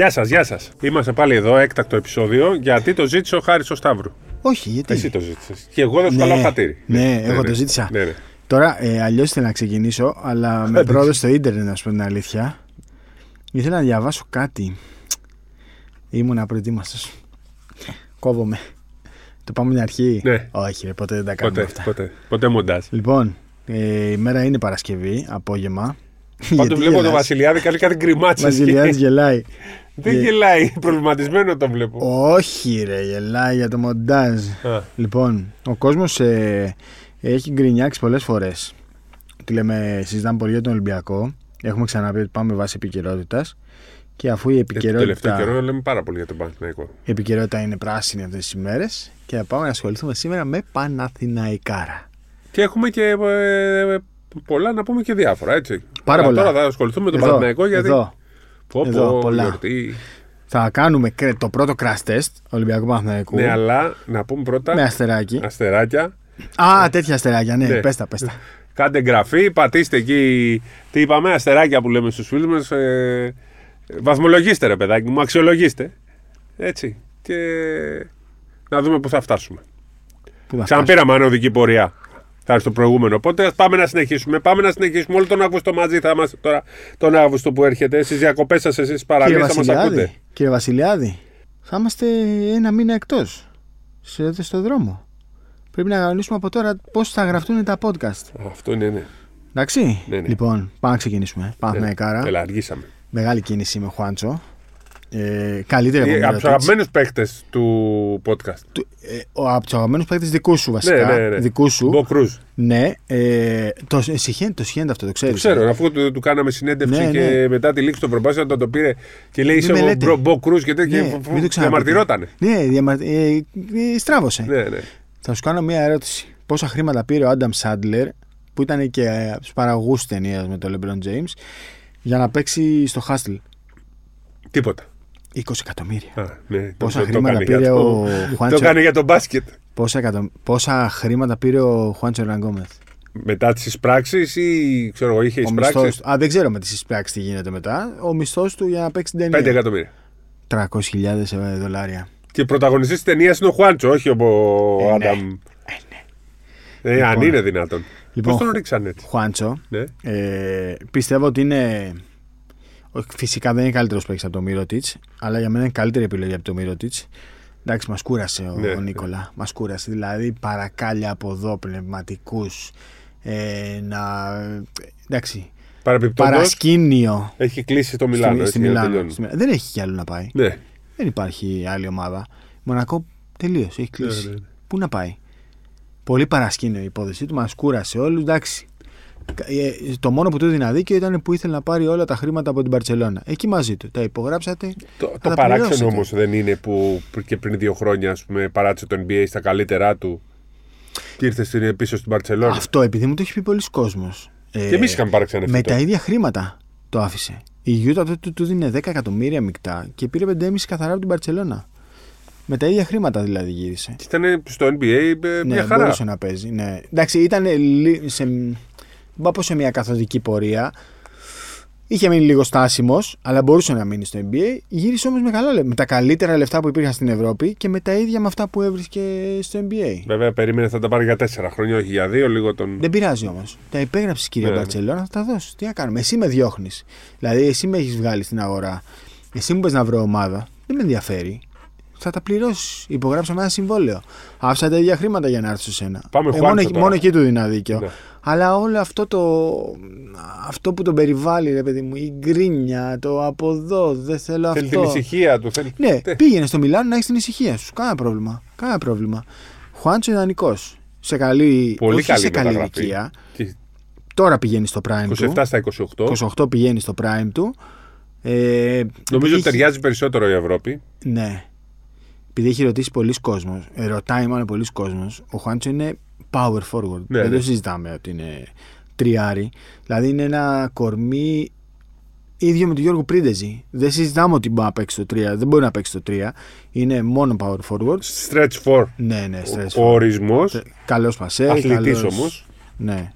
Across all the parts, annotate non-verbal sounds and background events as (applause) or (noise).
Γεια σας, γεια σας. Είμαστε πάλι εδώ, έκτακτο επεισόδιο, γιατί το ζήτησε ο Χάρης ο Σταύρου. Όχι, γιατί; Εσύ το ζήτησες. Και εγώ δεν σου καλά χατήρι. Ναι, εγώ το ζήτησα. Ναι, ναι. Τώρα, ε, αλλιώς ήθελα να ξεκινήσω, αλλά με πρόοδο στο ίντερνετ, να σου πω την αλήθεια. Ήθελα να διαβάσω κάτι. Ήμουν απροετοίμαστο. Κόβομαι. Το πάμε την αρχή; Ναι. Όχι, ρε, ποτέ δεν τα κάνουμε Ποτέ, αυτά. ποτέ, ποτέ μοντάζ. Λοιπόν, ε, η μέρα είναι Παρασκευή, απόγευμα. Πάντως Γιατί βλέπω τον γελάς; Βασιλιάδη κάνει κάτι γκριμάτσε. Βασιλιάδης γελάει. (laughs) Δεν Ε, γελάει, προβληματισμένο το βλέπω. Όχι ρε, γελάει για το μοντάζ. Α, Λοιπόν, ο κόσμος ε, έχει γκρινιάξει πολλές φορές. Τι λέμε, συζητάμε πολύ για τον Ολυμπιακό. Έχουμε ξαναπεί ότι πάμε βάσει επικαιρότητας. Και αφού η ε, Το τελευταίο επικαιρότητα, καιρό λέμε πάρα πολύ για τον Παναθηναϊκό. η επικαιρότητα είναι πράσινη αυτές τις ημέρες και θα πάμε να ασχοληθούμε σήμερα με Παναθηναϊκάρα. Και έχουμε και ε, πολλά να πούμε και διάφορα, έτσι. Πάρα Αλλά πολλά. Τώρα θα ασχοληθούμε με τον Εδώ, Παναθηναϊκό γιατί. εδώ. Πω, εδώ, πω, πολλά. γιορτή. Θα κάνουμε κρε- το πρώτο crash test Ολυμπιακού Παναθηναϊκού Ναι, αλλά να πούμε πρώτα. με αστεράκι. Αστεράκια. Α, τέτοια αστεράκια, ναι, Ναι. πες τα, πες τα. Κάντε εγγραφή, πατήστε εκεί. Τι είπαμε, αστεράκια που λέμε στους φίλους μας. Ε, βαθμολογήστε, ρε παιδάκι μου, αξιολογήστε. Έτσι. Και να δούμε πού θα φτάσουμε. Πού θα Ξαναπήραμε ανωδική πορεία. Θα έρθει το προηγούμενο. Οπότε ας πάμε να συνεχίσουμε. Πάμε να συνεχίσουμε. Όλο τον Αύγουστο μαζί θα είμαστε τώρα. Τον Αύγουστο που έρχεται. Στι διακοπέ σας, εσείς Κύριε παραλίε θα μας Βασιλιάδη, ακούτε. κύριε Βασιλιάδη, θα είμαστε ένα μήνα εκτός. Σε στο δρόμο. Πρέπει να κανονίσουμε από τώρα πώς θα γραφτούν τα podcast. Αυτό είναι, ναι. Εντάξει. Ναι, ναι. Λοιπόν, πάμε να ξεκινήσουμε. Παναθηναϊκάρα. Έλα, αργήσαμε. Μεγάλη κίνηση με Χουάντσο. Ε, καλύτερη από Ε, τον Από τους Μιροτίτς. αγαπημένους παίκτε του podcast. Του- ε, ο- Από τους αγαπημένους παίκτε δικούς σου βασικά. Ναι, ναι, ναι. Δικούς σου. Μπο Κρούζ. Ναι. Ε, το συχαίνεται το συχαίνεται αυτό, το ξέρεις. Το ξέρω, αφού του, του κάναμε συνέντευξη Ναι, και ναι. μετά τη λήξη των προπάσεων τον το πήρε και λέει Μην είσαι με ο λέτε. Μπρο- Μπο Κρούζ και τέτοια. Ναι, και μην το φου- ξαναπείτε. διαμαρτυρότανε. Ναι, διαμα... ε, ε, στράβωσε. Ναι, ναι. Θα σου κάνω μία ερώτηση. Πόσα χρήματα πήρε ο Άνταμ Σάντλερ, που ήταν και από του παραγωγού ταινίας με τον LeBron James, για να παίξει στο Hustle; Τίποτα. 20 εκατομμύρια. Α, ναι, το- Πόσα το- το χρήματα έκανε για πήρε το- ο Το Χουάντσο. έκανε για τον μπάσκετ. Πόσα, εκατο... Πόσα χρήματα πήρε ο Χουάντσο Ραγκόμεθ. Μετά τις εισπράξεις ή ξέρω εγώ, είχε Ο μισθός εισπράξεις; του. Α, δεν ξέρω με τις εισπράξεις τι γίνεται μετά. Ο μισθός του για να παίξει την 5 ταινία. εκατομμύρια. 300.000 δολάρια. Και πρωταγωνιστής της ταινίας είναι ο Χουάντσο, όχι ο Ε, ναι. Άνταμ. Ε, αν Λοιπόν. είναι δυνατόν. Λοιπόν, Πώς τον ρίξαν έτσι; Χουάντσο, Ναι. ε, πιστεύω ότι είναι. Όχι, Φυσικά δεν είναι καλύτερος παίκτης από τον Μύρωτιτ, αλλά για μένα είναι καλύτερη επιλογή από τον Μύρωτιτ. Εντάξει, μας κούρασε ο, Ναι, ο ναι. Νίκολα. Μας κούρασε. Δηλαδή, παρακάλια από εδώ, πνευματικούς. Ε, να. Εντάξει. Παραπιπτόντως Παρασκήνιο. έχει κλείσει το Μιλάνο. στη, έτσι, στη για να Μιλάνο. τελειώνει. Στη Μιλάνο. Δεν έχει κι άλλο να πάει. Ναι. Δεν υπάρχει άλλη ομάδα. Μονακό τελείω. Έχει κλείσει. Ναι, ναι, ναι. Πού να πάει. Πολύ παρασκήνιο η υπόθεσή του. Μας κούρασε όλους. Εντάξει. Ε, Το μόνο που του έδινα δίκιο ήταν που ήθελε να πάρει όλα τα χρήματα από την Παρσελώνα. Εκεί μαζί του. Τα υπογράψατε. Το, θα το τα παράξενο πληρώσετε. όμως δεν είναι που και πριν δύο χρόνια ας πούμε, παράτησε το NBA στα καλύτερά του και ήρθε στην, πίσω στην Παρσελόνα. Αυτό επειδή μου το έχει πει πολλοί κόσμος. Ε, Και εμείς είχαμε παραξενευτεί. με τότε. τα ίδια χρήματα το άφησε. Η Γιούτα τότε του, του δίνει 10 εκατομμύρια μεικτά και πήρε 5,5 καθαρά από την Παρσελώνα. Με τα ίδια χρήματα δηλαδή γύρισε. Και Ήταν στο NBA ε, Ναι, μια χαρά. μπορούσε να παίζει. Ναι. Εντάξει, ήταν λι- σε, πάω σε μια καθοδική πορεία. Είχε μείνει λίγο στάσιμος, αλλά μπορούσε να μείνει στο NBA. Γύρισε όμως με καλά λεφτά. Με τα καλύτερα λεφτά που υπήρχαν στην Ευρώπη και με τα ίδια με αυτά που έβρισκε στο NBA. Βέβαια, περίμενε θα τα πάρει για τέσσερα χρόνια, όχι για δύο. Λίγο τον. Δεν πειράζει όμως. Τα υπέγραψες κυρία Ναι, ναι. Μπαρσελόνα, θα τα δώσω. Τι να κάνουμε. Εσύ με διώχνεις. Δηλαδή, εσύ με έχεις βγάλει στην αγορά. Εσύ μου πες να βρω ομάδα. Δεν με ενδιαφέρει. Θα τα πληρώσεις. Υπογράψαμε ένα συμβόλαιο. Άφησα τα ίδια χρήματα για να έρθω σε σένα. Πάμε Ε, Χουάντσο μόνο, εκεί- τώρα. μόνο εκεί του δίνα δίκιο. Ναι. Αλλά όλο αυτό το. Αυτό που τον περιβάλλει, ρε παιδί μου, η γκρίνια, το από εδώ, δεν θέλω Θέλει την αυτό. ησυχία του. Θέλει... Ναι, Τε- πήγαινε στο Μιλάνο να έχεις την ησυχία σου. Κάνα πρόβλημα. Κάνα πρόβλημα. Χουάντσο ιδανικό. Σε καλή, Πολύ όχι καλή σε καλή μεταγραφή. ηλικία. Και Τώρα πηγαίνει στο prime 27 του. στα 28. 28 πηγαίνει στο prime του. Ε, Νομίζω ότι έχει- ταιριάζει περισσότερο η Ευρώπη. Ναι. Επειδή έχει ρωτήσει πολλοί κόσμος, ε, ρωτάει μάλλον πολλοί κόσμος, ο Χουάντσο είναι power forward. Ναι, Δεν ναι. το συζητάμε ότι είναι τριάρι. Δηλαδή είναι ένα κορμί ίδιο με τον Γιώργο Πρίντεζη. Δεν συζητάμε ότι μπορεί να παίξει το 3. Δεν μπορεί να παίξει το 3. Είναι μόνο power forward. Stretch 4. Ναι, ναι, stress Ο ορισμός. Καλός πασέρ. Αθλητής καλός- όμως. Ναι.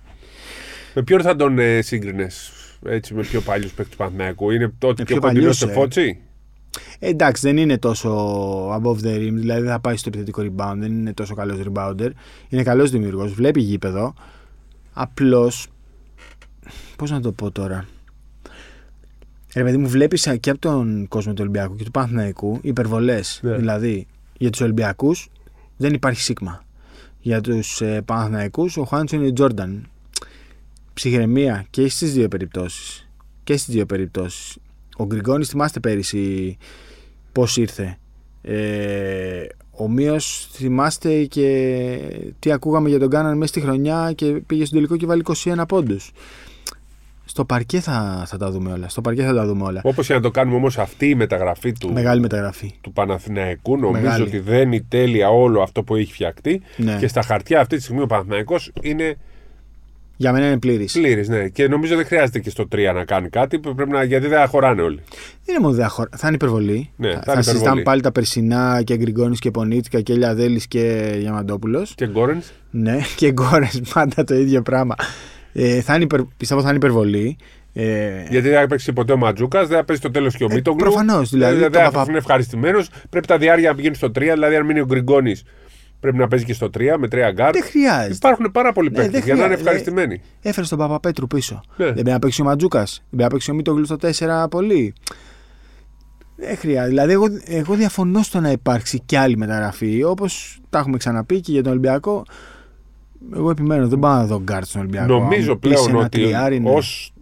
Με ποιον θα τον ε, σύγκρινες, έτσι, με πιο παλιούς παίκτες του Παναθηναϊκού; Είναι τότε Με πιο πιο κοντινό παλιούς, σε ε. φώτσι. Ε, εντάξει, δεν είναι τόσο above the rim, δηλαδή δεν θα πάει στο επιθετικό rebound, δεν είναι τόσο καλός rebounder. Είναι καλός δημιουργός, βλέπει γήπεδο. Απλώς. Πώς να το πω τώρα. Ρε παιδί μου, βλέπεις και από τον κόσμο του Ολυμπιακού και του Παναθηναϊκού υπερβολές. Ναι. Δηλαδή, για τους Ολυμπιακούς δεν υπάρχει σίγμα. Για τους ε, Παναθηναϊκούς ο Χάντσο είναι Τζόρνταν. Ψυχραιμία και στις δύο περιπτώσεις. Και στις δύο περιπτώσεις. Ο Γκριγκόνης, θυμάστε πέρυσι πώς ήρθε. Ε, Ομοίω θυμάστε και τι ακούγαμε για τον Κάναν μέσα στη χρονιά και πήγε στο τελικό και βάλει 21 πόντους. Στο παρκέ θα, θα τα δούμε όλα. Στο παρκέ θα τα δούμε όλα. Όπως και να το κάνουμε όμως, αυτή η μεταγραφή του, Μεγάλη μεταγραφή. του Παναθηναϊκού νομίζω Μεγάλη. ότι δεν είναι τέλεια όλο αυτό που έχει φτιαχτεί. Ναι. Και στα χαρτιά αυτή τη στιγμή ο Παναθηναϊκός είναι Για μένα είναι πλήρης. πλήρης. Ναι. Και νομίζω δεν χρειάζεται και στο 3 να κάνει κάτι. Πρέπει να, γιατί δεν χωράνε όλοι. Δεν είναι μόνο διαχωρα... Θα είναι υπερβολή. Ναι, θα θα είναι συζητάμε υπερβολή. πάλι τα περσινά και Γκριγκόνης και Πονίτσικα και Λιαδέλης και Διαμαντόπουλος. Και Γκόρενς. Ναι, (laughs) και Γκόρε πάντα το ίδιο πράγμα. Ε, θα είναι υπερ... Πιστεύω θα είναι υπερβολή. Ε, Γιατί δεν θα παίξει ποτέ ο Ματζούκας, δεν θα παίζει στο τέλος και ο Ε, Μίτογλου. προφανώς, δηλαδή, δεν το θα Παπα- είναι ευχαριστημένος. Πρέπει τα διάρκεια να πηγαίνει στο 3. Δηλαδή, αν μείνει ο Γκριγκόνης, πρέπει να παίζει και στο 3 με 3 γκαρντ. δεν χρειάζεται. Υπάρχουν πάρα πολλοί Ναι, παίκτες δεν για να είναι χρειάζεται. ευχαριστημένοι. Έφερε τον Παπαπέτρου πίσω. Ναι. Δεν πρέπει να παίξει ο Μαντζούκας. Δεν πρέπει να παίξει ο Μίτογλου στο 4 πολύ. Δεν χρειάζεται. Δηλαδή, εγώ, εγώ διαφωνώ στο να υπάρξει και άλλη μεταγραφή. Όπως τα έχουμε ξαναπεί και για τον Ολυμπιακό. Εγώ επιμένω, δεν πάω να δω γκαρντ στον Ολυμπιακό. Νομίζω Αν πεις πλέον ένα ότι τριάρι, ναι. ως,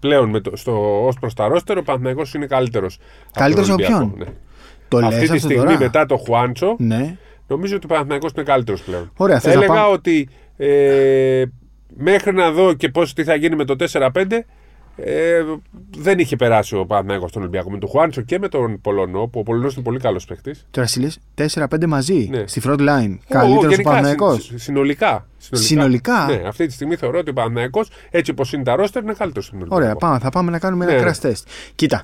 πλέον με το, στο, ως προς τα ρόστερ ο Παναθηναϊκός είναι καλύτερος. Καλύτερος από τον από Ολυμπιακό, ποιον; Ναι. Το λες Αυτή τη αυτό στιγμή τώρα. μετά το Χουάντσο Ναι. Νομίζω ότι ο Παναθηναϊκός είναι καλύτερος πλέον. Ωραία, θες να Έλεγα πάμε- ότι ε, μέχρι να δω και πώς, τι θα γίνει με το 4-5 ε, δεν είχε περάσει ο Παναθηναϊκός στον Ολυμπιακό με τον Χουάντσο και με τον Πολωνό που ο Πολωνός είναι πολύ καλός παίχτης. Τώρα εσύ λες 4-5 μαζί. Ναι. Στη front line. Ο- Καλύτερος ο γενικά, Παναθηναϊκός; συ- συνολικά. Συνολικά; Ναι, αυτή τη στιγμή θεωρώ ότι ο Παναθηναϊκός έτσι όπως είναι τα ρόστερ είναι καλύτερος στον Ολυμπιακό. Ωραία, πάμε, θα πάμε να κάνουμε Ναι, ένα ναι. crash test. Κοίτα,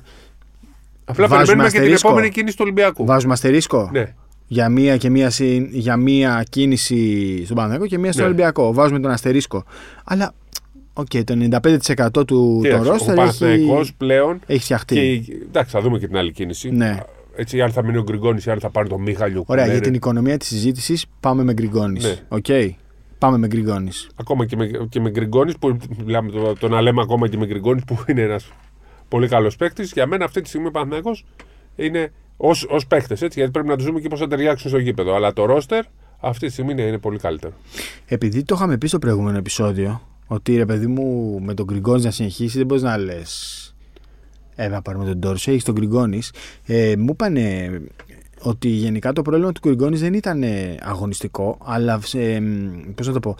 Απλά Βάζουμε περιμένουμε και την αστερίσκο. επόμενη κίνηση του Ολυμπιακού. βάζουμε αστερίσκο. Ναι. Για μία, και μία, συν- για μία κίνηση στον Παναθηναϊκό και μία στον Ναι. Ολυμπιακό. Βάζουμε τον αστερίσκο. Αλλά, οκ, το 95% του το Κοίταξε, ο ρόστερ Παναθηναϊκός έχει, πλέον. έχει φτιαχτεί. Και, εντάξει, θα δούμε και την άλλη κίνηση. Ναι. Έτσι, αν θα μείνει ο Γκριγκόνης, αν θα πάρει τον Μιχαϊλιούκ. Ωραία, Ναι, για ναι. την οικονομία της συζήτησης πάμε με Γκριγκόνης. Ναι. Οκ. Πάμε με Γκριγκόνης. Ακόμα και με, και με Γκριγκόνης, που μιλάμε το, το να λέμε ακόμα και με Γκριγκόνης, που είναι ένας πολύ καλός παίκτης. Για μένα αυτή τη στιγμή ο Παναθηναϊκός είναι ως παίκτες, έτσι, γιατί πρέπει να τους δούμε και πώς θα ταιριάξουν στο γήπεδο. Αλλά το ρόστερ αυτή τη στιγμή είναι, είναι πολύ καλύτερο. Επειδή το είχαμε πει στο προηγούμενο επεισόδιο, ότι ρε παιδί μου με τον Γκριγκόνης να συνεχίσει, δεν μπορείς να λες. Ε, να πάρουμε τον Τόρσο, έχεις τον Γκριγκόνης. Ε, μου είπαν ότι γενικά το πρόβλημα του Γκριγκόνης δεν ήταν ε, αγωνιστικό, αλλά ε, πώς να το πω.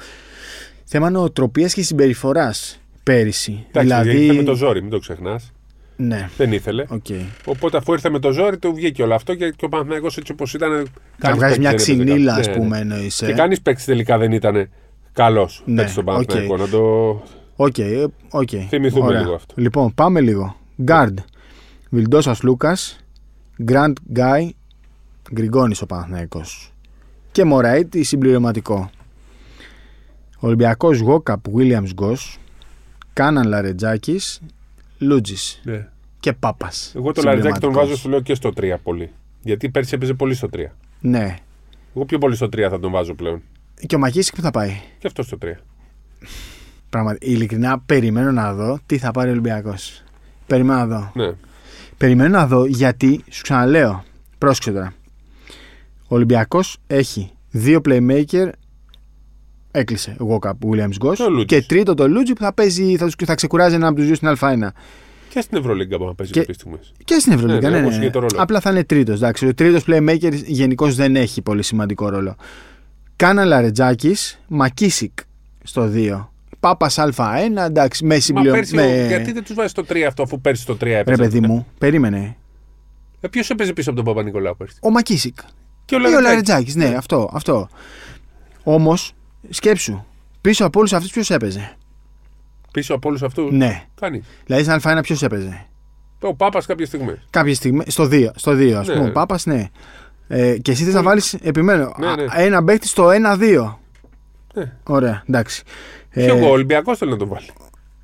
Θέμα νοοτροπίας και συμπεριφοράς πέρυσι. Εντάξει, δηλαδή. ήρθε με το ζόρι, μην το ξεχνάς. Ναι, Δεν ήθελε. οκ. Οπότε αφού ήρθε με το ζόρι, του βγήκε όλο αυτό και, και ο Παναθηναϊκός έτσι όπως ήταν. Να κανείς βγάζει παίκτης μια δεν έπαιζε ξινίλα, καλά. ας Ναι, πούμε, ναι. εννοείς, ε. Και κανείς παίκτης τελικά δεν ήταν καλός Ναι, στον Παναθηναϊκό. οκ. Να το. Οκ, ε, οκ. Θυμηθούμε Ωραία. λίγο αυτό. Λοιπόν, πάμε λίγο. Γκάρντ. Βιλντόσας Λούκας. Γκραντ Γκάι. Γκριγκόνης ο Παναθηναϊκός. Και Μωραήτη συμπληρωματικό. Ολυμπιακός Γόκαπ Βίλιαμ Γκο. Κάναν Λαρετζάκης. Λούτζης. Ναι. Και Πάπας. Εγώ το Λαριτζάκι τον βάζω, σου λέω και στο 3 πολύ. Γιατί πέρσι έπαιζε πολύ στο 3. Ναι. Εγώ πιο πολύ στο 3 θα τον βάζω πλέον. Και ο Μακίσικ που θα πάει. Και αυτό στο 3. Πραγματικά, ειλικρινά περιμένω να δω τι θα πάρει ο Ολυμπιακός. Περιμένω να δω. Ναι. Περιμένω να δω γιατί, σου ξαναλέω, πρόσεξε τώρα. Ο Ολυμπιακός έχει δύο playmaker. Έκλεισε ο Γόκαπ Williams Goss. Και ο Λούτζης. Και τρίτο το Λούτζι που θα, παίζει, θα, τους- θα ξεκουράζει έναν από τους δύο στην Α1. Και στην Ευρωλίγκα μπορεί να παίζει Και- κάποιε στιγμές. Και στην Ευρωλίγα, Ναι, ναι, ναι, ναι, όπως και το ρόλο. Απλά θα είναι τρίτος. Ο τρίτος playmaker γενικώς δεν έχει πολύ σημαντικό ρόλο. Κάνα Λαρετζάκης, Μακίσικ στο 2. Πάπας Α1, εντάξει, με Μα συμπληρωμα- πέρσι, με- γιατί δεν τους βάζει στο 3 αυτό αφού πέρσι στο 3 Ρε έπαιζε. παιδί μου, περίμενε. Ε, Ποιος έπαιζε πίσω από τον Παπα-Νικολάου πέρσι; Ο Μακίσικ. Και ο Ή ο Λαριτζάκη. Λαρετζάκη, ναι, αυτό. αυτό. Όμως, σκέψου, πίσω από όλους αυτούς ποιος έπαιζε; Πίσω από όλους αυτούς. Ναι. Κάνει. Δηλαδή, στην Α1 ποιος έπαιζε; Ο Πάπας κάποια στιγμή. Κάποια στιγμή, στο 2, στο 2 ας Ναι. πούμε. Ο Πάπας, ναι. Ε, και εσύ θες να βάλεις, επιμένω, Ναι, ναι. α, ένα παίχτη στο 1-2. Ναι. Ωραία, εντάξει. Και εγώ, ο Ολυμπιακός θέλει να τον βάλει;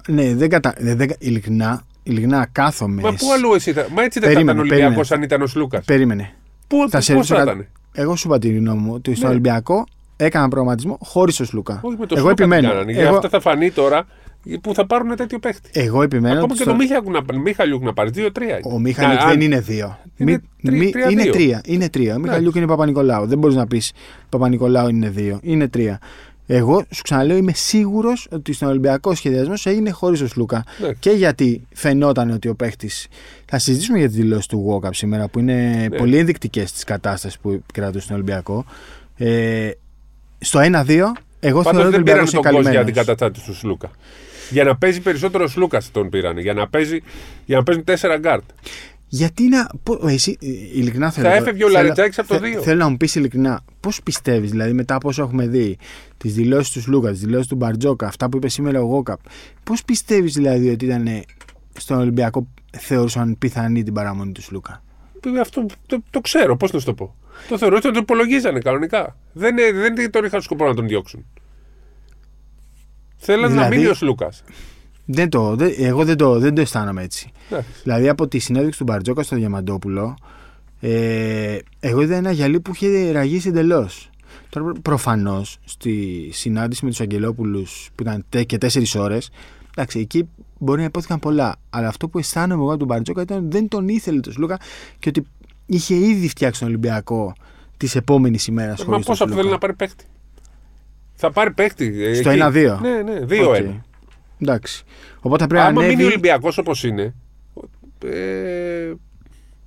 ναι, δεν κατα... δεν, δεν- ειλικρινά, ειλικρινά κάθομαι. Μα πού αλλού εσύ ήταν. Μα έτσι δεν θα Περίμενε, ήταν Ολυμπιακός περίμενε. αν ήταν ο Σλούκα. Περίμενε. Πού Θα σε πώς ρωτήσω θα κάτι. ήταν. Εγώ σου είπα τη γνώμη μου ότι στον Ναι. Ολυμπιακό έκανα προγραμματισμό χωρίς τον Σλούκα. Όχι με το Εγώ Σλούκα τι επιμένω. κάνανε. Γι' Εγώ, αυτό θα φανεί τώρα που θα πάρουν τέτοιο παίχτη. εγώ επιμένω. Ακόμα ότι και στο- το Μίχαλιουκ να, Μίχαλιουκ να πάρει 2-3. Ο Μίχαλιουκ δεν είναι δύο. Είναι Μη- τρι- μη- τρία-δύο. είναι τρία. Είναι τρία. Ο Μιχαλιούκ είναι Παπα-Νικολάου. Δεν μπορείς να πεις Παπα-Νικολάου είναι δύο. Είναι τρία. Εγώ σου ξαναλέω, είμαι σίγουρος ότι στον Ολυμπιακό σχεδιασμός έγινε χωρίς τον Σλούκα. Ναι. Και γιατί φαινόταν ότι ο παίχτη. Θα συζητήσουμε για τις δηλώσεις του Walkup σήμερα που είναι Ναι. πολύ ενδεικτικές τη κατάσταση που κρατούσε στον Ολυμπιακό. Ε, στο 1-2, εγώ Πάντως θεωρώ ότι ο δεν πήραν Ολυμπιακός τον είναι κόσμο για καλυμμένος. την καταστάτη του Σλούκα. Για να παίζει περισσότερο ο Σλούκας τον πήραν. Για να, παίζει, για να παίζουν 4 γκαρντ. Γιατί να. Πω, εσύ, ε, ειλικρινά θέλω. Θα έφευγε ο θέλω- Λαρεντζάκης από το θε- δύο. Θέλω να μου πεις ειλικρινά, πώς πιστεύεις, δηλαδή μετά από όσα έχουμε δει, τις δηλώσεις του Σλούκα, τις δηλώσεις του Μπαρτζόκα, αυτά που είπε σήμερα ο Γουόκαπ, πώς πιστεύεις δηλαδή ότι ήταν στον Ολυμπιακό θεωρούσαν πιθανή την παραμονή του Σλούκα; Αυτό το, το ξέρω, πώς να σου το πω. Το θεωρώ ότι το υπολογίζανε κανονικά. Δεν, ε, δεν τον είχαν σκοπό να τον διώξουν. Θέλανε να Δηλαδή- μείνει ο Σλούκα. Δεν το, δεν- εγώ δεν το, δεν το αισθάνομαι έτσι. Δηλαδή από τη συνέντευξη του Μπαρτζόκα στο Διαμαντόπουλο, ε, εγώ είδα ένα γυαλί που είχε ραγίσει εντελώς. Τώρα προφανώς στη συνάντηση με τους Αγγελόπουλους που ήταν τε- και τέσσερις ώρες, εντάξει, εκεί μπορεί να υπόθηκαν πολλά. Αλλά αυτό που αισθάνομαι εγώ από τον Μπαρτζόκα ήταν ότι δεν τον ήθελε τον Σλούκα και ότι είχε ήδη φτιάξει τον Ολυμπιακό της επόμενης ημέρας Μα χωρί πώ αυτό θέλει να πάρει παίχτη. Θα πάρει παίχτη. ε, Στο εκεί. 1-2. Ναι, ναι, 2-1. Εντάξει. Οπότε πρέπει να Άμα μείνει ο ανέβει. Ολυμπιακός όπως είναι, ε,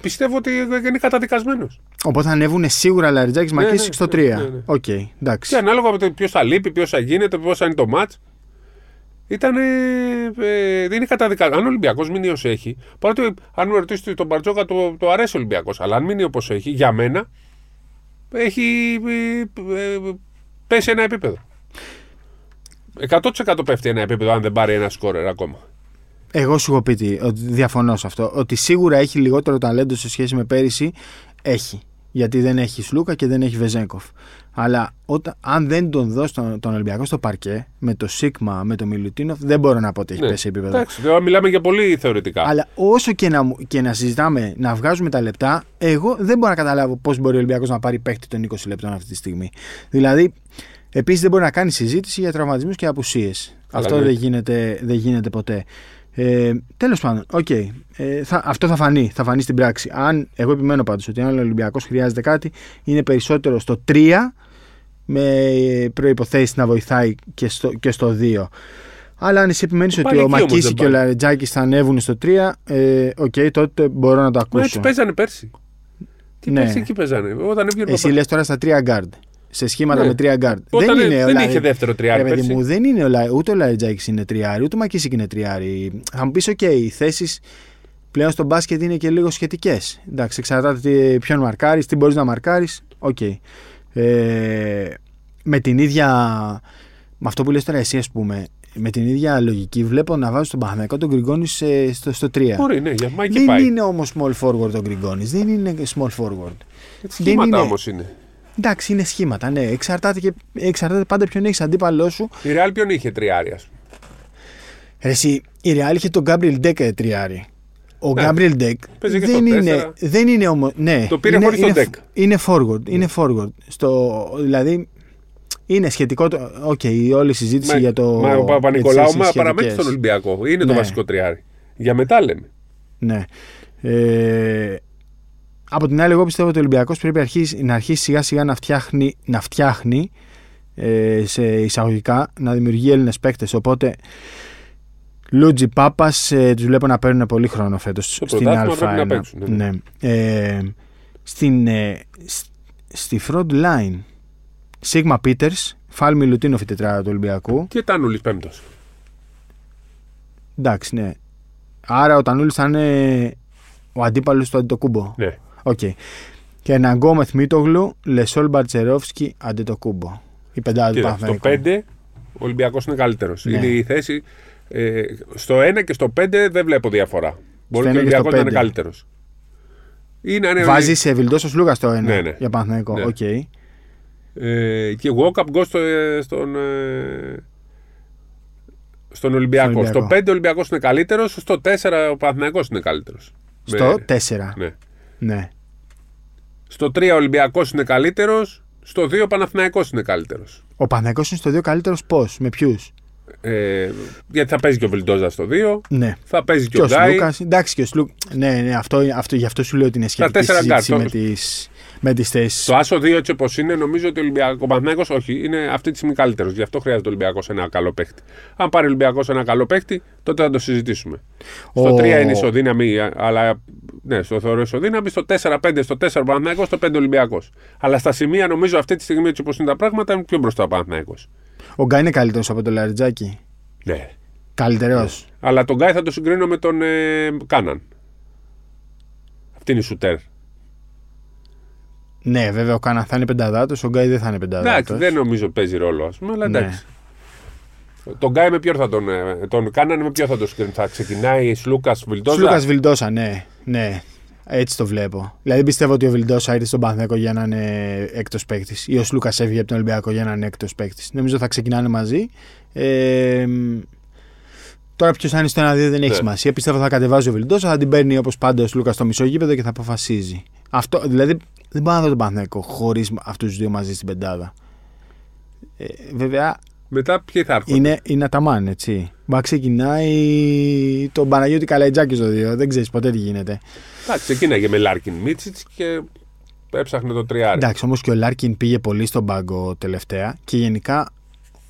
πιστεύω ότι είναι καταδικασμένος. Οπότε θα ανέβουν σίγουρα Λαρεντζάκης Ναι, Μακίσικ ναι, στο 3. ναι, ναι, ναι. Οκ, εντάξει. Και ανάλογα με το ποιος θα λείπει, ποιος θα γίνεται, πώς θα είναι το ματς. Ήταν. Ε, ε, δεν είναι καταδικασμένο. Αν ο Ολυμπιακός μείνει ως έχει, παρότι αν με ρωτήσετε τον Μπαρτζόκα, το, το αρέσει ο Ολυμπιακός. Αλλά αν μείνει όπως έχει, για μένα, έχει ε, ε, πέσει ένα επίπεδο. 100% πέφτει ένα επίπεδο αν δεν πάρει ένα σκόρερ ακόμα. Εγώ σου έχω πει τι, ότι διαφωνώ σε αυτό. Ότι σίγουρα έχει λιγότερο ταλέντο σε σχέση με πέρυσι. Έχει. Γιατί δεν έχει Σλούκα και δεν έχει Βεζέγκοφ. Αλλά όταν, αν δεν τον δώσει τον, τον Ολυμπιακό στο παρκέ, με το Σίγμα, με το Μιλουτίνοφ, δεν μπορώ να πω ότι έχει πέσει επίπεδο. Ναι. Εντάξει, τώρα μιλάμε για πολύ θεωρητικά. Αλλά όσο και να, μου- και να συζητάμε, να βγάζουμε τα λεπτά, εγώ δεν μπορώ να καταλάβω πώς μπορεί ο Ολυμπιακός να πάρει παίκτη των 20 λεπτών αυτή τη στιγμή. Δηλαδή, επίσης δεν μπορεί να κάνει συζήτηση για τραυματισμούς και απουσίες. Αυτό ναι. δεν, γίνεται, δεν γίνεται ποτέ. Ε, Τέλος πάντων, οκ. Ε, θα, αυτό θα φανεί, θα φανεί στην πράξη. Αν, εγώ επιμένω πάντως ότι αν ο Ολυμπιακός χρειάζεται κάτι, είναι περισσότερο στο 3 με προϋπόθεση να βοηθάει και στο, και στο 2. Αλλά αν εσύ επιμένεις Πάλι ότι ο εκεί όμως Μακίσικ δεν και ο πάει. Λαρεντζάκης θα ανέβουν στο 3, ε, οκ, τότε μπορώ να το Μα έτσι ακούσω. παίζανε πέρσι. Τι Ναι. πέρσι εκεί παίζανε. Όταν έβγαινε Εσύ λες τώρα στα 3 guard. Σε σχήματα Ναι. με 3 guard. Όταν δεν είναι δεν ο Λα- είχε δεύτερο τριάρι Ρε παιδί πέρσι. μου, δεν είναι ο Λα... ούτε ο Λαρεντζάκης είναι τριάρι, ούτε ο Μακίσικ είναι τριάρι. Θα μου πεις, οκ, οι θέσεις πλέον στο μπάσκετ είναι και λίγο σχετικές. Εντάξει, εξαρτάται τι- ποιον μαρκάρεις, τι μπορείς να μαρκάρεις. Οκ. Ε, με την ίδια. Με αυτό που λες τώρα εσύ, ας πούμε, με την ίδια λογική βλέπω να βάζει τον Παναθηναϊκό τον Γκριγκόνη σε- στο, στο 3. Μπορεί, ναι, για μα εκεί Δεν πάει. είναι όμως small forward ο Γκριγκόνης. Δεν είναι small forward. Σχήματα είναι- όμως είναι. Εντάξει, είναι σχήματα, ναι. Εξαρτάται, και, εξαρτάται πάντα ποιον έχεις αντίπαλό σου. Η Real ποιον είχε τριάρι, ας πούμε. Ρε, εσύ, η Real είχε τον Gabriel Deck ε, τριάρι. Ο Ναι. Gabriel Deck Παίζει και δεν στο είναι, τέσσερα. δεν είναι όμως. Ναι, Το πήρε είναι, χωρίς τον είναι, Deck. Είναι forward. Είναι forward. Στο, δηλαδή, είναι σχετικό. το- Οκ, η όλη η συζήτηση Μα, για το. μα ο για Παπανικολάου τις μα σχετικές. παραμένει στον Ολυμπιακό. Είναι το Ναι. βασικό τριάρι. Για μετά λέμε. Ναι. Ε, από την άλλη, εγώ πιστεύω ότι ο Ολυμπιακός πρέπει να αρχίσει, να αρχίσει σιγά σιγά να φτιάχνει, να φτιάχνει ε, σε εισαγωγικά, να δημιουργεί Έλληνες παίκτες. Οπότε, Λούτζι Πάπας ε, τους βλέπω να παίρνουν πολύ χρόνο φέτος στην πρωτάθλημα Α1. πρέπει να παίξουν, ναι. ναι. Ε, στην, ε, σ- στη front line, Σίγμα Πίτερ, Φάλμι Λουτίνοφ η τετράδα του Ολυμπιακού. Και Τάνουλη πέμπτος. Εντάξει, ναι. Άρα ο Τανούλης θα είναι ο αντίπαλος του Αντιτοκούμπο. Ναι. Οκ. Και ένα Γκόμεθ Μίτογλου, Λεσόλ Μπαρτσερόφσκι, Αντιτοκούμπο. Η πεντάδα του Κοίτα, στο Παναθηναϊκού. 5 ο Ολυμπιακός είναι καλύτερος. Ναι. Είναι η θέση. Ε, στο 1 και στο 5 δεν βλέπω διαφορά. Μπορεί ένα και ο και στο Ολυμπιακός να είναι πέντε. καλύτερος. Είναι αν είναι- Βάζει σε Βιλντόσος Λούγα στο 1 Ναι, ναι. για Παναθηναϊκό. Ναι. Οκ. Ε, και walk-up goal στο, ε, στον. Ε, Στον Ολυμπιακό. Στον Στο Ολυμπιακό. 5 ο Ολυμπιακός είναι καλύτερος, στο 4 ο Παναθηναϊκός είναι καλύτερος. Στο 4. Ναι. Ναι. Στο 3 ο Ολυμπιακός είναι καλύτερος, στο 2 ο Παναθηναϊκός είναι καλύτερος. Ο Παναθηναϊκός είναι στο 2 καλύτερος πώς, με ποιους; Ε, γιατί θα παίζει και ο Βιλντόζα στο 2, Ναι. θα παίζει και, Και ο ο Γκάι. Σλούκα. Εντάξει, και ο Σλούκα. Ναι, ναι, αυτό, αυτό, γι' αυτό σου λέω ότι είναι σχετική τέσσερα συζήτηση γκαρντ, με το- τις, με τις θέσεις. Το Άσο 2 έτσι όπως είναι, νομίζω ότι ο Ολυμπιακός Παναθηναϊκός όχι, είναι αυτή τη στιγμή καλύτερος. Γι' αυτό χρειάζεται ο Ολυμπιακός ένα καλό παίχτη. Αν πάρει ο Ολυμπιακός ένα καλό παίχτη, τότε θα το συζητήσουμε. Στο Ο- 3 είναι ισοδύναμη, αλλά ναι, στο θεωρώ ισοδύναμη. Στο 4-5, στο 4 Παναθηναϊκός, στο 5 Ολυμπιακός. Αλλά στα σημεία νομίζω αυτή τη στιγμή έτσι όπως είναι τα πράγματα είναι πιο μπροστά ο Παναθηναϊκός. Ο Γκάι είναι καλύτερος από τον Λαριτζάκη; Ναι. Καλύτερος; Αλλά τον Γκάι θα το συγκρίνω με τον ε, Κάναν. Αυτή είναι η σουτέρ. Ναι, βέβαια ο Κάνα θα είναι πενταδάτος, ο Γκάι δεν θα είναι Εντάξει, πενταδάτο. δεν νομίζω παίζει ρόλο, ας πούμε, αλλά Ναι. εντάξει. Τον Γκάι με ποιον θα τον. ε, Τον Κάναν με ποιον θα τον συγκρίνει. Θα ξεκινάει Σλούκας Βιλντόζα; Σλούκας Βιλντόσα, ναι, ναι. Έτσι το βλέπω. Δηλαδή πιστεύω ότι ο Βιλντόσα ήρθε στον Παναθηναϊκό για να είναι έκτος παίκτης. Ή ο Σλούκας έφυγε από τον Ολυμπιακό για να είναι έκτος παίκτης. Νομίζω θα ξεκινάνε μαζί. Ε, τώρα ποιος θα είναι στο 1-2 δεν έχει Ναι. σημασία. Πιστεύω θα κατεβάζει ο Βιλντόσα, θα την παίρνει όπως πάντα ο Σλούκας στο μισό γήπεδο και θα αποφασίζει. Αυτό, δηλαδή δεν μπορώ να δω τον Παναθηναϊκό χωρίς αυτούς τους δύο μαζί στην πεντάδα. Ε, βέβαια Μετά ποιοι θα έρχονται. είναι, είναι Αταμάν, έτσι. Μα ξεκινάει τον Παναγιώτη Καλαϊτζάκης στο 2. Δεν ξέρεις ποτέ τι γίνεται. Εντάξει, ξεκίναγε με Λάρκιν Μίτσιτς και έψαχνε το τριάρι. Εντάξει, όμως και ο Λάρκιν πήγε πολύ στον πάγκο τελευταία και γενικά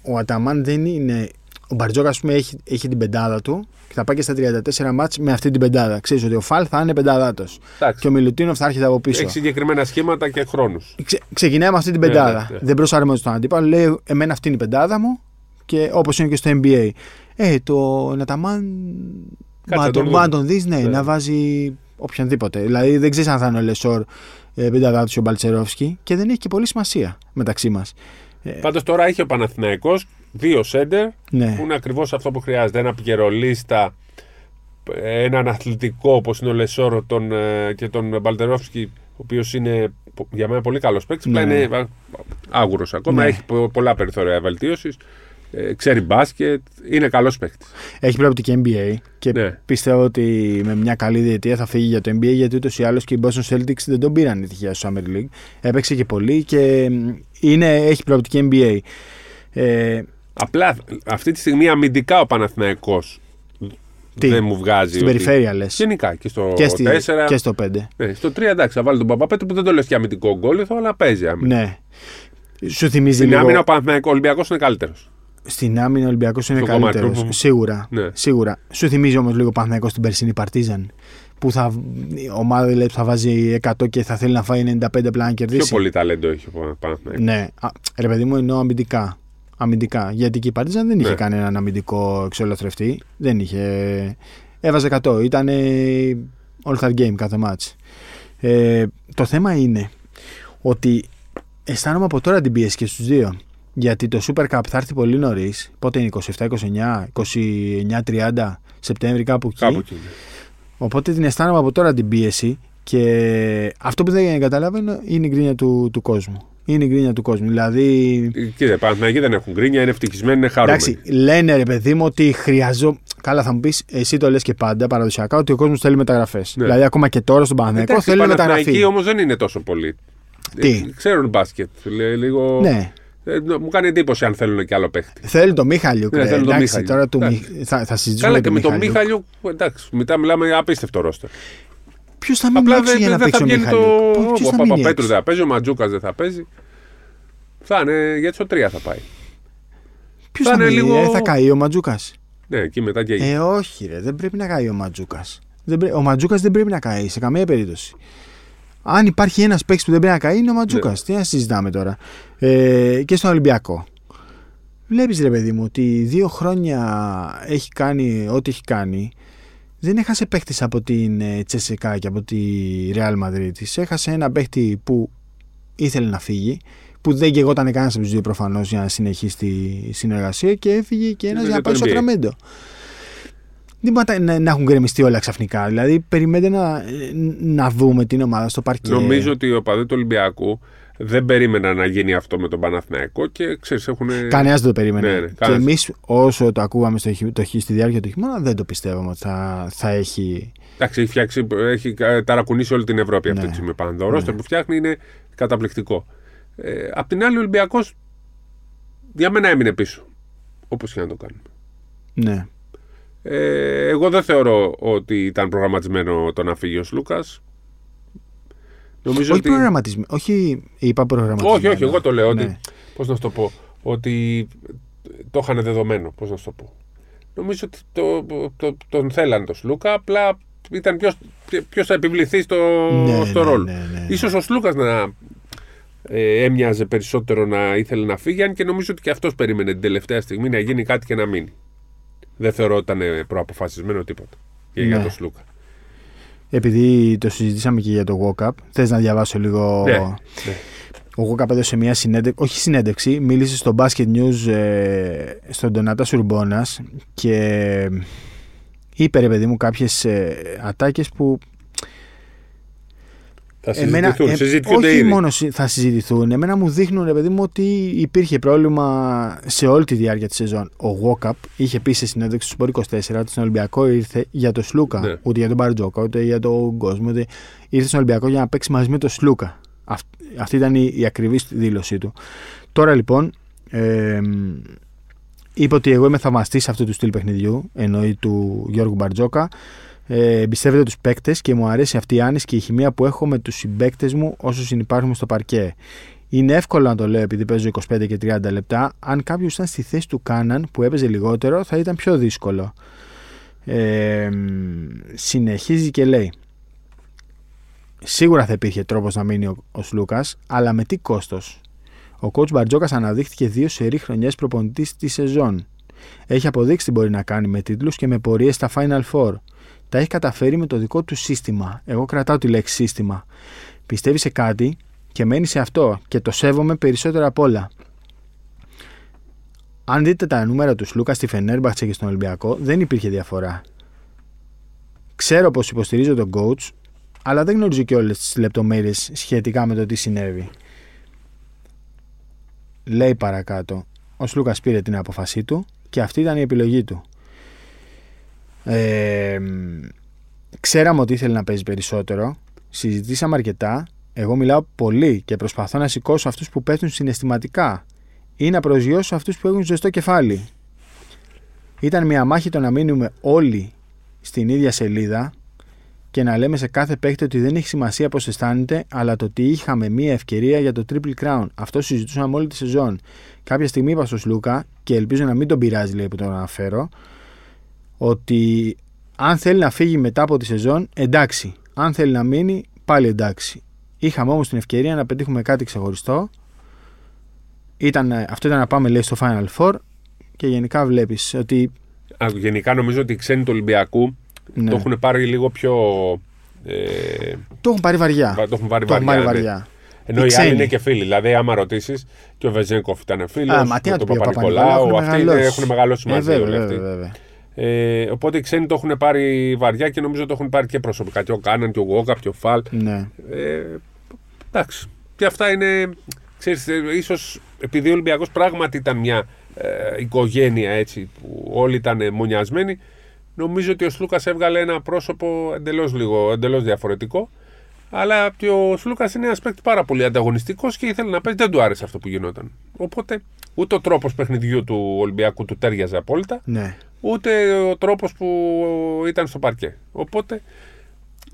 ο Αταμάν δεν είναι. Ο Μπαρτζώκας, ας πούμε, έχει, έχει την πεντάδα του και θα πάει και στα 34 ματς με αυτή την πεντάδα. Ξέρεις ότι ο Φαλ θα είναι πεντάδατος. Εντάξει. Και ο Μιλουτίνοφ θα έρχεται από πίσω. Έχει συγκεκριμένα σχήματα και χρόνους. Ξε, ξεκινάει με αυτή την Ναι, πεντάδα. ναι, ναι. Δεν προσαρμόζει τον αντίπαλο. Λέει, Εμένα αυτή είναι η πεντάδα μου και όπως είναι και στο NBA. Ε, το Ναταμάν. Κάτσε Μα να τον τον, μα δούμε. τον δεις, ναι, Ναι. να βάζει οποιονδήποτε. Δηλαδή δεν ξέρεις αν θα είναι ο Λεσόρ ε, πεντάδα του ο Μπαλτσερόφσκι και δεν έχει και πολύ σημασία μεταξύ μας. Πάντως τώρα έχει ο Παναθηναϊκός δύο σέντερ Ναι. που είναι ακριβώς αυτό που χρειάζεται. Ένα πικερολίστα, έναν αθλητικό όπως είναι ο Λεσόρ τον, ε, και τον Μπαλτερόφσκι, ο οποίος είναι πο- για μένα πολύ καλός παίκτης. Ναι. Ναι. είναι άγουρος ακόμα, Ναι. έχει πο- πολλά περιθώρια βελτίωσης. ξέρει μπάσκετ, είναι καλός παίκτης. Έχει προοπτική NBA και Ναι. πιστεύω ότι με μια καλή διετία θα φύγει για το NBA γιατί ούτως ή άλλως και οι Boston Celtics δεν τον πήραν τυχαία στο Summer League. Έπαιξε και πολύ και μ, είναι, έχει προοπτική NBA. Ε, Απλά αυτή τη στιγμή αμυντικά ο Παναθηναϊκός Τι; δεν μου βγάζει. στην ότι- περιφέρεια λες. Γενικά και στο Και, στη, 4. και στο 5. Ναι, στο 3 εντάξει, θα βάλει τον Παπαπέτρου που δεν το λες και αμυντικό γκόλιθο, αλλά παίζει άμυνα. Ναι. Σου θυμίζει Στην λίγο. άμυνα ο Παναθηναϊκός Ολυμπιακός είναι καλύτερος. Στην άμυνα ο Ολυμπιακός είναι Στο κομμάτι καλύτερος. του. Σίγουρα. Ναι. Σίγουρα. Σου θυμίζει όμως λίγο Παναθηναϊκός στην περσινή Παρτίζαν. Που θα, η ομάδα δηλαδή, που θα βάζει 100 και θα θέλει να φάει 95 απλά να Πιο κερδίσει. πολύ ταλέντο έχει ο Παναθηναϊκός. Ναι. Α, ρε παιδί μου εννοώ αμυντικά. Αμυντικά. Γιατί και η Παρτίζαν δεν είχε Ναι. κανέναν αμυντικό εξολοθρευτή. Δεν είχε. Έβαζε 100. Ήταν all-star game κάθε match. Ε, το θέμα είναι ότι αισθάνομαι από τώρα την πίεση και στους δύο. Γιατί το Super Cup θα έρθει πολύ νωρίς. Πότε είναι 27-29, 29-30 Σεπτέμβρη, κάπου εκεί. Κάπου εκεί. Οπότε την αισθάνομαι από τώρα την πίεση και αυτό που δεν καταλαβαίνω είναι η γκρίνια του, του κόσμου. Είναι η γκρίνια του κόσμου. Δηλαδή, Κοίτα, οι Παναθηναϊκοί δεν έχουν γκρίνια, είναι ευτυχισμένοι, είναι χαρούμενοι. εντάξει, λένε ρε παιδί μου ότι χρειαζό. Καλά, θα μου πεις, εσύ το λες και πάντα παραδοσιακά ότι ο κόσμος θέλει μεταγραφές. Ναι. Δηλαδή, ακόμα και τώρα στον Παναγενικό Εντάξει, θέλει οι μεταγραφή. Παναθηναϊκοί όμως δεν είναι τόσο πολύ. Τι; Ε, Ξέρουν μπάσκετ. Λέ- Λίγο... Ναι. Ε, μου κάνει εντύπωση αν θέλουν και άλλο παίχτη. Θέλει το Μίχαλιουκ. Ναι, ρε. θέλει το εντάξει, Μίχαλιουκ. τώρα του, Εντάξει. Μι- θα, θα συζητήσουμε Καλά για και με τον Μίχαλιουκ. Μίχαλιου, εντάξει, μετά μιλάμε για απίστευτο ρόστερ. Ποιος θα μείνει Απλά έξω δεν για να δεν παίξει θα ο βγαίνει το. Μίχαλιουκ. Ποιος Ο θα μείνει Παπαπέτρου έξω; δεν θα παίζει, ο Ματζούκας δεν θα παίζει. Θα είναι γιατί στο 3 θα πάει. Ποιος θα θα, είναι μείνει, λίγο- ε, θα καεί ο Ματζούκας; Ναι, εκεί μετά και Ε, όχι, ρε, δεν πρέπει να καεί ο Ματζούκας. Ο Ματζούκας δεν πρέπει να καεί σε καμία περίπτωση. Αν υπάρχει ένας παίκτης που δεν πρέπει να καεί, είναι ο Ματζούκας. Ναι. Τι να συζητάμε τώρα. Ε, και στον Ολυμπιακό. Βλέπεις, ρε παιδί μου, ότι δύο χρόνια έχει κάνει ό,τι έχει κάνει. Δεν έχασε παίχτης από την ε, Τσεσεκά και από τη Real Madrid. Έχασε ένα παίχτη που ήθελε να φύγει, που δεν γεγόταν κανένας από τους δύο προφανώς για να συνεχίσει τη συνεργασία και έφυγε και ένας Είναι για να για πάει το στο NBA. Ακραμέντο. Δεν μπορεί να, να έχουν γκρεμιστεί όλα ξαφνικά. Δηλαδή, περιμένετε να, να δούμε την ομάδα στο παρκέ. Νομίζω ότι ο παδί του Ολυμπιακού δεν περίμενα να γίνει αυτό με τον Παναθηναϊκό και ξέρεις έχουν... Κανένας δεν το περίμενε. Ναι, ναι, και κανένας. εμείς, όσο το ακούγαμε στο, χει- το, χει- στη διάρκεια του χειμώνα, δεν το πιστεύαμε ότι θα, θα έχει. Εντάξει, έχει, φτιάξει, έχει ε, ταρακουνήσει όλη την Ευρώπη αυτή Ναι. τη στιγμή πάνω. Το ρόστερ που φτιάχνει είναι καταπληκτικό. Ε, απ' την άλλη, ο Ολυμπιακός για μένα έμεινε πίσω. Όπως και να το κάνουμε. Ναι. Ε, εγώ δεν θεωρώ ότι ήταν προγραμματισμένο το να φύγει ο Λούκα. Νομίζω Όχι ότι. προγραμματισμένο. Όχι, είπα προγραμματισμένο. Όχι, όχι, εγώ το λέω. Ναι. Ότι, πώς να σου το πω. Ότι το είχαν δεδομένο. Πώς να σου το πω. Νομίζω ότι το, το, τον θέλανε τον Σλούκα. Απλά ήταν ποιος ποιος θα επιβληθεί στο, Ναι, στο ναι, ρόλο. ναι, ναι, ναι. Ίσως ο Σλούκας να ε, έμοιαζε περισσότερο να ήθελε να φύγει, αν και νομίζω ότι και αυτός περίμενε την τελευταία στιγμή να γίνει κάτι και να μείνει. Δεν θεωρώ ότι ήταν προαποφασισμένο τίποτα και για Ναι. τον Σλούκα. Επειδή το συζητήσαμε και για το walk-up, θες να διαβάσω λίγο; Ναι, ναι. Ο walk-up έδωσε μια συνέντευξη, όχι συνέντευξη, μίλησε στο Basket News ε, στον Ντονάτα Σουρμπόνας και είπε ρε παιδί μου κάποιες ε, ατάκες που Θα συζητηθούν, ε, συζητιούνται όχι ήδη. μόνο συ- θα συζητηθούν, εμένα μου δείχνουν ρε παιδί μου ότι υπήρχε πρόβλημα σε όλη τη διάρκεια της σεζόν. Ο Walkup είχε πει σε συνέντευξη του Σπορ 24 ότι στον Ολυμπιακό ήρθε για το Σλούκα, Ναι. ούτε για τον Μπαρτζόκα, ούτε για τον κόσμο, ούτε ήρθε στον Ολυμπιακό για να παίξει μαζί με τον Σλούκα. Αυ- αυτή ήταν η, η ακριβή δήλωσή του. Τώρα λοιπόν, ε, είπε ότι εγώ είμαι θαυμαστής αυτού του στυλ παιχνιδιού, εννοεί του Γιώργου Μπαρτζόκα. Ε, εμπιστεύεται τους παίκτες και μου αρέσει αυτή η άνεση και η χημεία που έχω με τους συμπαίκτες μου όσο συνεπάρχουμε στο παρκέ. Είναι εύκολο να το λέω επειδή παίζω 25 και 30 λεπτά. Αν κάποιος ήταν στη θέση του Κάναν που έπαιζε λιγότερο, θα ήταν πιο δύσκολο. Ε, συνεχίζει και λέει Σίγουρα θα υπήρχε τρόπος να μείνει ο, ο Σλούκας, αλλά με τι κόστος; Ο coach Μπαρτζόκας αναδείχθηκε δύο σερή χρονιές προπονητής της σεζόν. Έχει αποδείξει τι μπορεί να κάνει με τίτλους και με πορείες στα Final Four. Τα έχεις καταφέρει με το δικό του σύστημα. Εγώ κρατάω τη λέξη σύστημα. Πιστεύεις σε κάτι και μένει σε αυτό και το σέβομαι περισσότερο απ' όλα. Αν δείτε τα νούμερα τους Σλούκα στη Φενέρμπαχτσε και στον Ολυμπιακό, δεν υπήρχε διαφορά. Ξέρω πως υποστηρίζω τον coach, αλλά δεν γνωρίζω και όλες τις λεπτομέρειες σχετικά με το τι συνέβη. Λέει παρακάτω, ο Σλούκας πήρε την αποφασή του και αυτή ήταν η επιλογή του. Ε, ξέραμε ότι ήθελε να παίζει περισσότερο. Συζητήσαμε αρκετά. Εγώ μιλάω πολύ και προσπαθώ να σηκώσω αυτούς που πέφτουν συναισθηματικά ή να προσγειώσω αυτούς που έχουν ζεστό κεφάλι. Ήταν μια μάχη το να μείνουμε όλοι στην ίδια σελίδα και να λέμε σε κάθε παίκτη ότι δεν έχει σημασία πώς αισθάνεται, αλλά το ότι είχαμε μια ευκαιρία για το Triple Crown. Αυτό συζητούσαμε όλη τη σεζόν. Κάποια στιγμή είπα στον Σλούκα, και ελπίζω να μην τον πειράζει λέει που τον αναφέρω, ότι αν θέλει να φύγει μετά από τη σεζόν, εντάξει. Αν θέλει να μείνει, πάλι εντάξει. Είχαμε όμως την ευκαιρία να πετύχουμε κάτι ξεχωριστό. Ήταν, αυτό ήταν να πάμε λέει στο Final Four και γενικά βλέπεις ότι Α, Γενικά νομίζω ότι οι ξένοι του Ολυμπιακού ναι, το έχουν πάρει λίγο πιο. Ε, το έχουν πάρει βαριά. το έχουν πάρει Το έχουν βαριά. πάρει ναι. βαριά. Ενώ Οι οι, ξένοι. άλλοι είναι και φίλοι. Δηλαδή, άμα ρωτήσεις, και ο Βεζέγκοφ ήταν φίλος. Α, μα τι να το του πει ο Παπα-Νικολάου. Παπα-Νικολάου, Αυτοί είναι- έχουν μεγαλώσει Ε, μαζί βέβαια, όλοι αυτοί. βέβαια, βέβαια. Ε, οπότε οι ξένοι το έχουν πάρει βαριά και νομίζω το έχουν πάρει και προσωπικά. Και ο Κάναν και ο Γόκα και ο Φαλ. Ναι. Ε, εντάξει. Και αυτά είναι. Ξέρεις, ε, ίσως επειδή ο Ολυμπιακός πράγματι ήταν μια ε, οικογένεια έτσι που όλοι ήταν μονιασμένοι νομίζω ότι ο Σλούκας έβγαλε ένα πρόσωπο εντελώς, λίγο, εντελώς διαφορετικό αλλά και ο Σλούκας είναι ένας παίκτης πάρα πολύ ανταγωνιστικός και ήθελε να παίζει, δεν του άρεσε αυτό που γινόταν. Οπότε ούτε ο τρόπος παιχνιδιού του Ολυμπιακού του τέριαζε απόλυτα ναι. Ούτε ο τρόπος που ήταν στο παρκέ. Οπότε,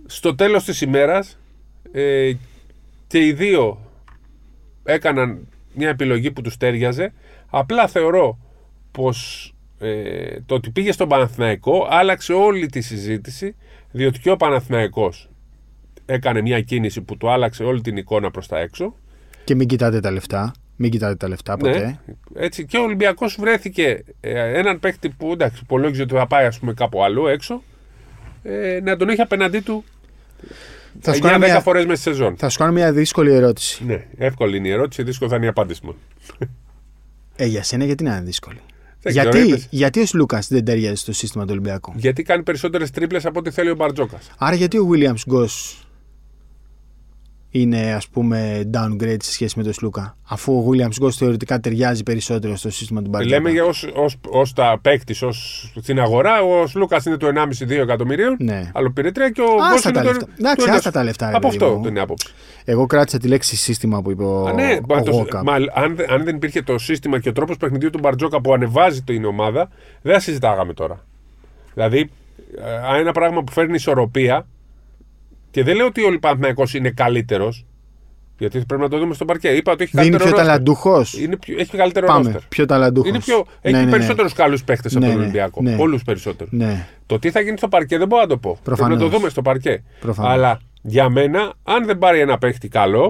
στο τέλος της ημέρας, ε, και οι δύο έκαναν μια επιλογή που τους τέριαζε. Απλά θεωρώ πως ε, το ότι πήγε στον Παναθηναϊκό άλλαξε όλη τη συζήτηση, διότι και ο Παναθηναϊκός έκανε μια κίνηση που του άλλαξε όλη την εικόνα προς τα έξω. Και μην κοιτάτε τα λεφτά. Μην κοιτάτε τα λεφτά ποτέ. Ναι, έτσι, και ο Ολυμπιακός βρέθηκε ε, έναν παίκτη που εντάξει, υπολόγιζε ότι θα πάει ας πούμε, κάπου αλλού έξω ε, να τον έχει απέναντί του Θα σου 9-10 κάνω μια, φορές μέσα στη σεζόν. θα σου κάνω μια δύσκολη ερώτηση. Ναι, εύκολη είναι η ερώτηση, δύσκολη θα είναι η απάντηση μου. Ε, για σένα γιατί να είναι δύσκολη; Δεν ξέρω, Γιατί, είπες. γιατί ο Λούκας δεν ταιριάζει στο σύστημα του Ολυμπιακού; Γιατί κάνει περισσότερες τρίπλες από ό,τι θέλει ο Μπαρτζόκας. Άρα γιατί ο Williams Γκος είναι ας πούμε downgrade σε σχέση με τον Σλούκα. Αφού ο Williams Ghost θεωρητικά ταιριάζει περισσότερο στο σύστημα του Μπαρτζόκα. Λέμε για ως, ως, ως τα παίκτης ως στην αγορά, ο Σλούκας είναι το 1,5-2 εκατομμυρίων. Ναι. Αλλά πήρε τρία και ο Άστα Γκος τα είναι το. λεφτά. Εντάξει, το ένα- άστα τα λεφτά, ρε Από παιδί αυτό μου. την είναι η άποψη. Εγώ κράτησα τη λέξη σύστημα που είπε ο, Α, ναι, ο μα το- Walkup. μα, αν, δεν- αν δεν υπήρχε το σύστημα και ο τρόπος παιχνιδιού του Μπαρτζόκα που ανεβάζει την ομάδα, δεν θα συζητάγαμε τώρα. Δηλαδή, ε, ένα πράγμα που φέρνει ισορροπία και δεν λέω ότι ο Παναθηναϊκός είναι καλύτερος. Γιατί πρέπει να το δούμε στο παρκέ. Είπα ότι έχει Δεν είναι καλύτερο πιο ρόστερ. ταλαντούχος. Είναι πιο, έχει καλύτερο Πάμε. ρόστερ. Πιο ταλαντούχος. Είναι πιο, έχει περισσότερους καλούς παίχτες από Ναι, τον ναι, Ολυμπιακό. ναι. Πολλού περισσότερου. Ναι. Το τι θα γίνει στο παρκέ δεν μπορώ να το πω. Προφανώς. Πρέπει να το δούμε στο παρκέ. Προφανώς. Αλλά για μένα, αν δεν πάρει ένα παίχτη καλό,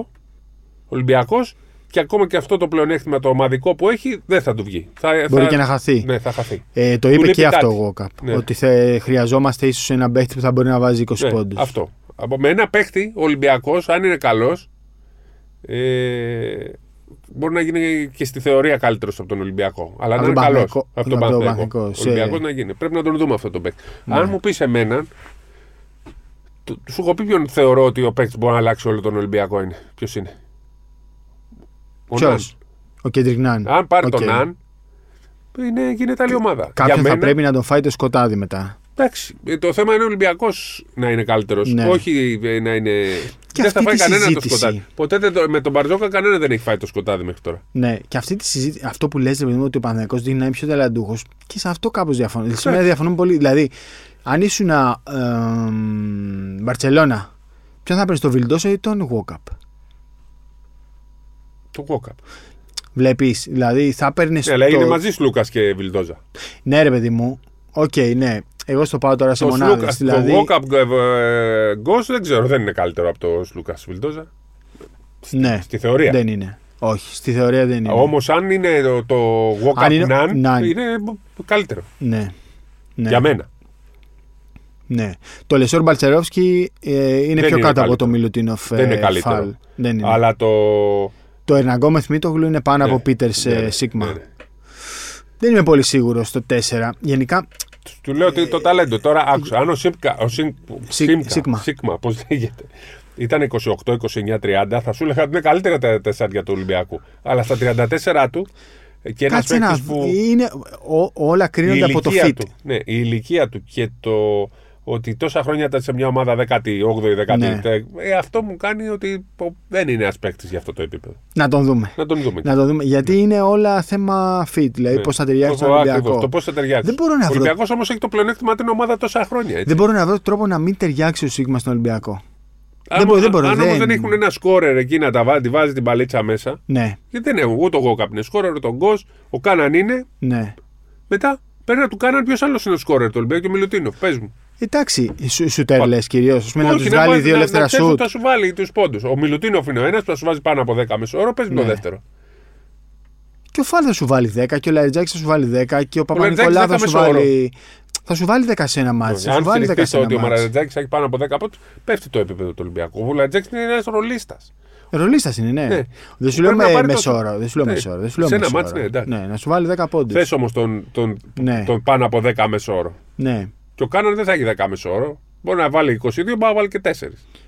ο Ολυμπιακός και ακόμα και αυτό το πλεονέκτημα το ομαδικό που έχει, δεν θα του βγει. Θα, Μπορεί θα- και να χαθεί. Ναι, θα χαθεί. Ε, το Του είπε λείπει και αυτό κάτι. ο Walkup. Ναι. Ότι θε, χρειαζόμαστε ίσως ένα παίχτη που θα μπορεί να βάζει 20 Ναι, πόντους. αυτό. Από, με ένα παίχτη, ο Ολυμπιακός, αν είναι καλός, ε, μπορεί να γίνει και στη θεωρία καλύτερος από τον Ολυμπιακό. Αλλά Από να είναι τον καλός. Παναθηναϊκό- Από τον από τον Παναθηναϊκό. Ο Παναθηναϊκός, σε- Ολυμπιακός να γίνει. Πρέπει να τον δούμε αυτό τον παίχτη. Ναι. Αν μου πεις εμένα, του- σου έχω πει ποιον θεωρώ ότι ο παίχτης μπορεί να αλλάξει όλο τον Ολυμπιακό είναι. Ποιος είναι; Ο Ποιος; Ναν. Ο Κέντρικ Ναν. Αν πάρει Οκ. τον Ναν, είναι, γίνεται άλλη ομάδα. Κάποιον Για θα μένα- πρέπει να τον φάει το σκοτάδι μετά. Εντάξει, ε, το θέμα είναι ο Ολυμπιακός να είναι καλύτερος. Ναι. Όχι ε, να είναι. δεν αυτή θα φάει τη κανένα το συζήτηση. σκοτάδι. Ποτέ δεν το- με τον Μπαρτζόκα κανένα δεν έχει φάει το σκοτάδι μέχρι τώρα. Ναι, και αυτή τη συζήτηση, αυτό που λες, ρε παιδί μου, ότι ο Παναθηναϊκός δίνει να είναι πιο ταλαντούχος, και σε αυτό κάπως διαφωνώ. Δηλαδή, σήμερα διαφωνούμε πολύ. Δηλαδή, αν ήσουν Μπαρσελόνα, ποιον θα παίρνει, τον Βιλντόσο ή τον Walkup. Το Walkup. Βλέπεις, δηλαδή θα παίρνει. Ναι, αλλά είναι μαζί Λούκας και Βιλντόζα. Ναι, ρε παιδί μου. Οκ, ναι. Εγώ στο πάω τώρα σε Το, μονάδες. Σλούκα, Δηλαδή, το Walkup ε, Γκος δεν ξέρω, δεν είναι καλύτερο από το Λούκας Βιλντόζα. ναι, Στη θεωρία. δεν είναι. Όχι, στη θεωρία δεν είναι. Όμως αν είναι το, το Walkup Αν είναι- Nan, Nan. είναι καλύτερο. Ναι. ναι. Για μένα. Ναι. Το Λεσόρ Μπαλτσερόφσκι ε, είναι Δεν πιο είναι κάτω από καλύτερο. το Μιλουτίνοφ. Δεν είναι ε, καλύτερο. Φαλ. Δεν είναι. Αλλά το. Το Ερναγκόμεθ Μίτογλου είναι πάνω Ναι. από Πίτερ Ναι, ναι, Σίγμα. ναι, ναι. Δεν είμαι πολύ σίγουρος στο 4. Γενικά, Του λέω ότι το ταλέντο. Τώρα άκουσα. Αν ο Σίμκα. Ο Σιμ, Σι- Σίμκα, Σίγμα. Σίγμα, πώς λέγεται. Ήταν 28, 29, 30. Θα σου έλεγα ότι είναι καλύτερα τα τεσσάρια του Ολυμπιακού. Αλλά στα 34 του και ένας κάτσε να. παίκτης που. Είναι, ό, όλα η κρίνονται από το ηλικία fit. του, ναι, η ηλικία του και το ότι τόσα χρόνια ήταν σε μια ομάδα 18η, 19η. Ναι. Ε, αυτό μου κάνει ότι ο- δεν είναι ένας παίκτης για αυτό το επίπεδο. Να τον δούμε. Να τον δούμε. Να το δούμε. Γιατί είναι όλα θέμα fit. Δηλαδή, Ναι. πώς θα ταιριάξει Το- στον Ολυμπιακό. ακριβώς, Το πώς θα ταιριάξει. Δεν μπορώ να Ο βρω- Ολυμπιακός όμως έχει το πλεονέκτημα ότι είναι ομάδα τόσα χρόνια. Έτσι. Δεν μπορώ να βρω τρόπο να μην ταιριάξει ο Σίγμα στον Ολυμπιακό. Αν, δεν μπορώ, δεν μπορώ, αν όμως δεν- δεν έχουν ένα σκόρερ εκεί να τα βάζει, τη βάζει την παλίτσα μέσα. Ναι, Γιατί δεν έχουν ούτε ο Γόκαπ είναι σκόρερ, ούτε ο Γκος, ο Κάναν είναι. ναι. Μετά πρέπει να του κάναν ποιος άλλος είναι ο σκόρερ του Ολυμπιακού και ο Μιλουτίνοφ. Πες μου. Εντάξει, σου, σουτέρ λε κυρίως. Α πούμε να Όχι, τους βγάλει βάζει- δύο να- ελεύθερα να ξέρεις ότι σουτ. Θα σου βάλει τους πόντους. Ο Μιλουτίνοφ είναι ο ένας που θα σου βάζει πάνω από 10 μεσόωρο. Πες μου το Ναι. δεύτερο. Και ο Φάλ θα σου βάλει 10 και ο Λαριτζάκη θα σου βάλει 10 και ο Παπα-Νικολάου θα Λαριτζάκης σου δεν θα βάλει. Θα σου βάλει 10 σε ένα μάτι. Θα σου Αν βάλει 10 στηριχθεί σε το ότι ο ένα μάτι. Μαραζετζάκη έχει πάνω από 10 πόντους, πέφτει το επίπεδο του Ολυμπιακού. Ο Βουλατζάκη είναι ένας ρολίστας. Ρολίστας είναι, ναι. Ναι. Δεν σου λέω Πρέπει να με πάρει το- μεσόωρο. Δεν σου λέω Ναι. μεσόωρο. Δεν σου λέω Σε ένα μεσόωρο. μάτς, ναι, εντάξει. ναι, να σου βάλει 10 πόντους. Θες όμως τον, τον, Ναι. τον πάνω από 10 μεσόωρο. Ναι. Και ο Κάναν δεν θα έχει 10 μεσόωρο. Μπορεί να βάλει 22, μπορεί να βάλει και 4.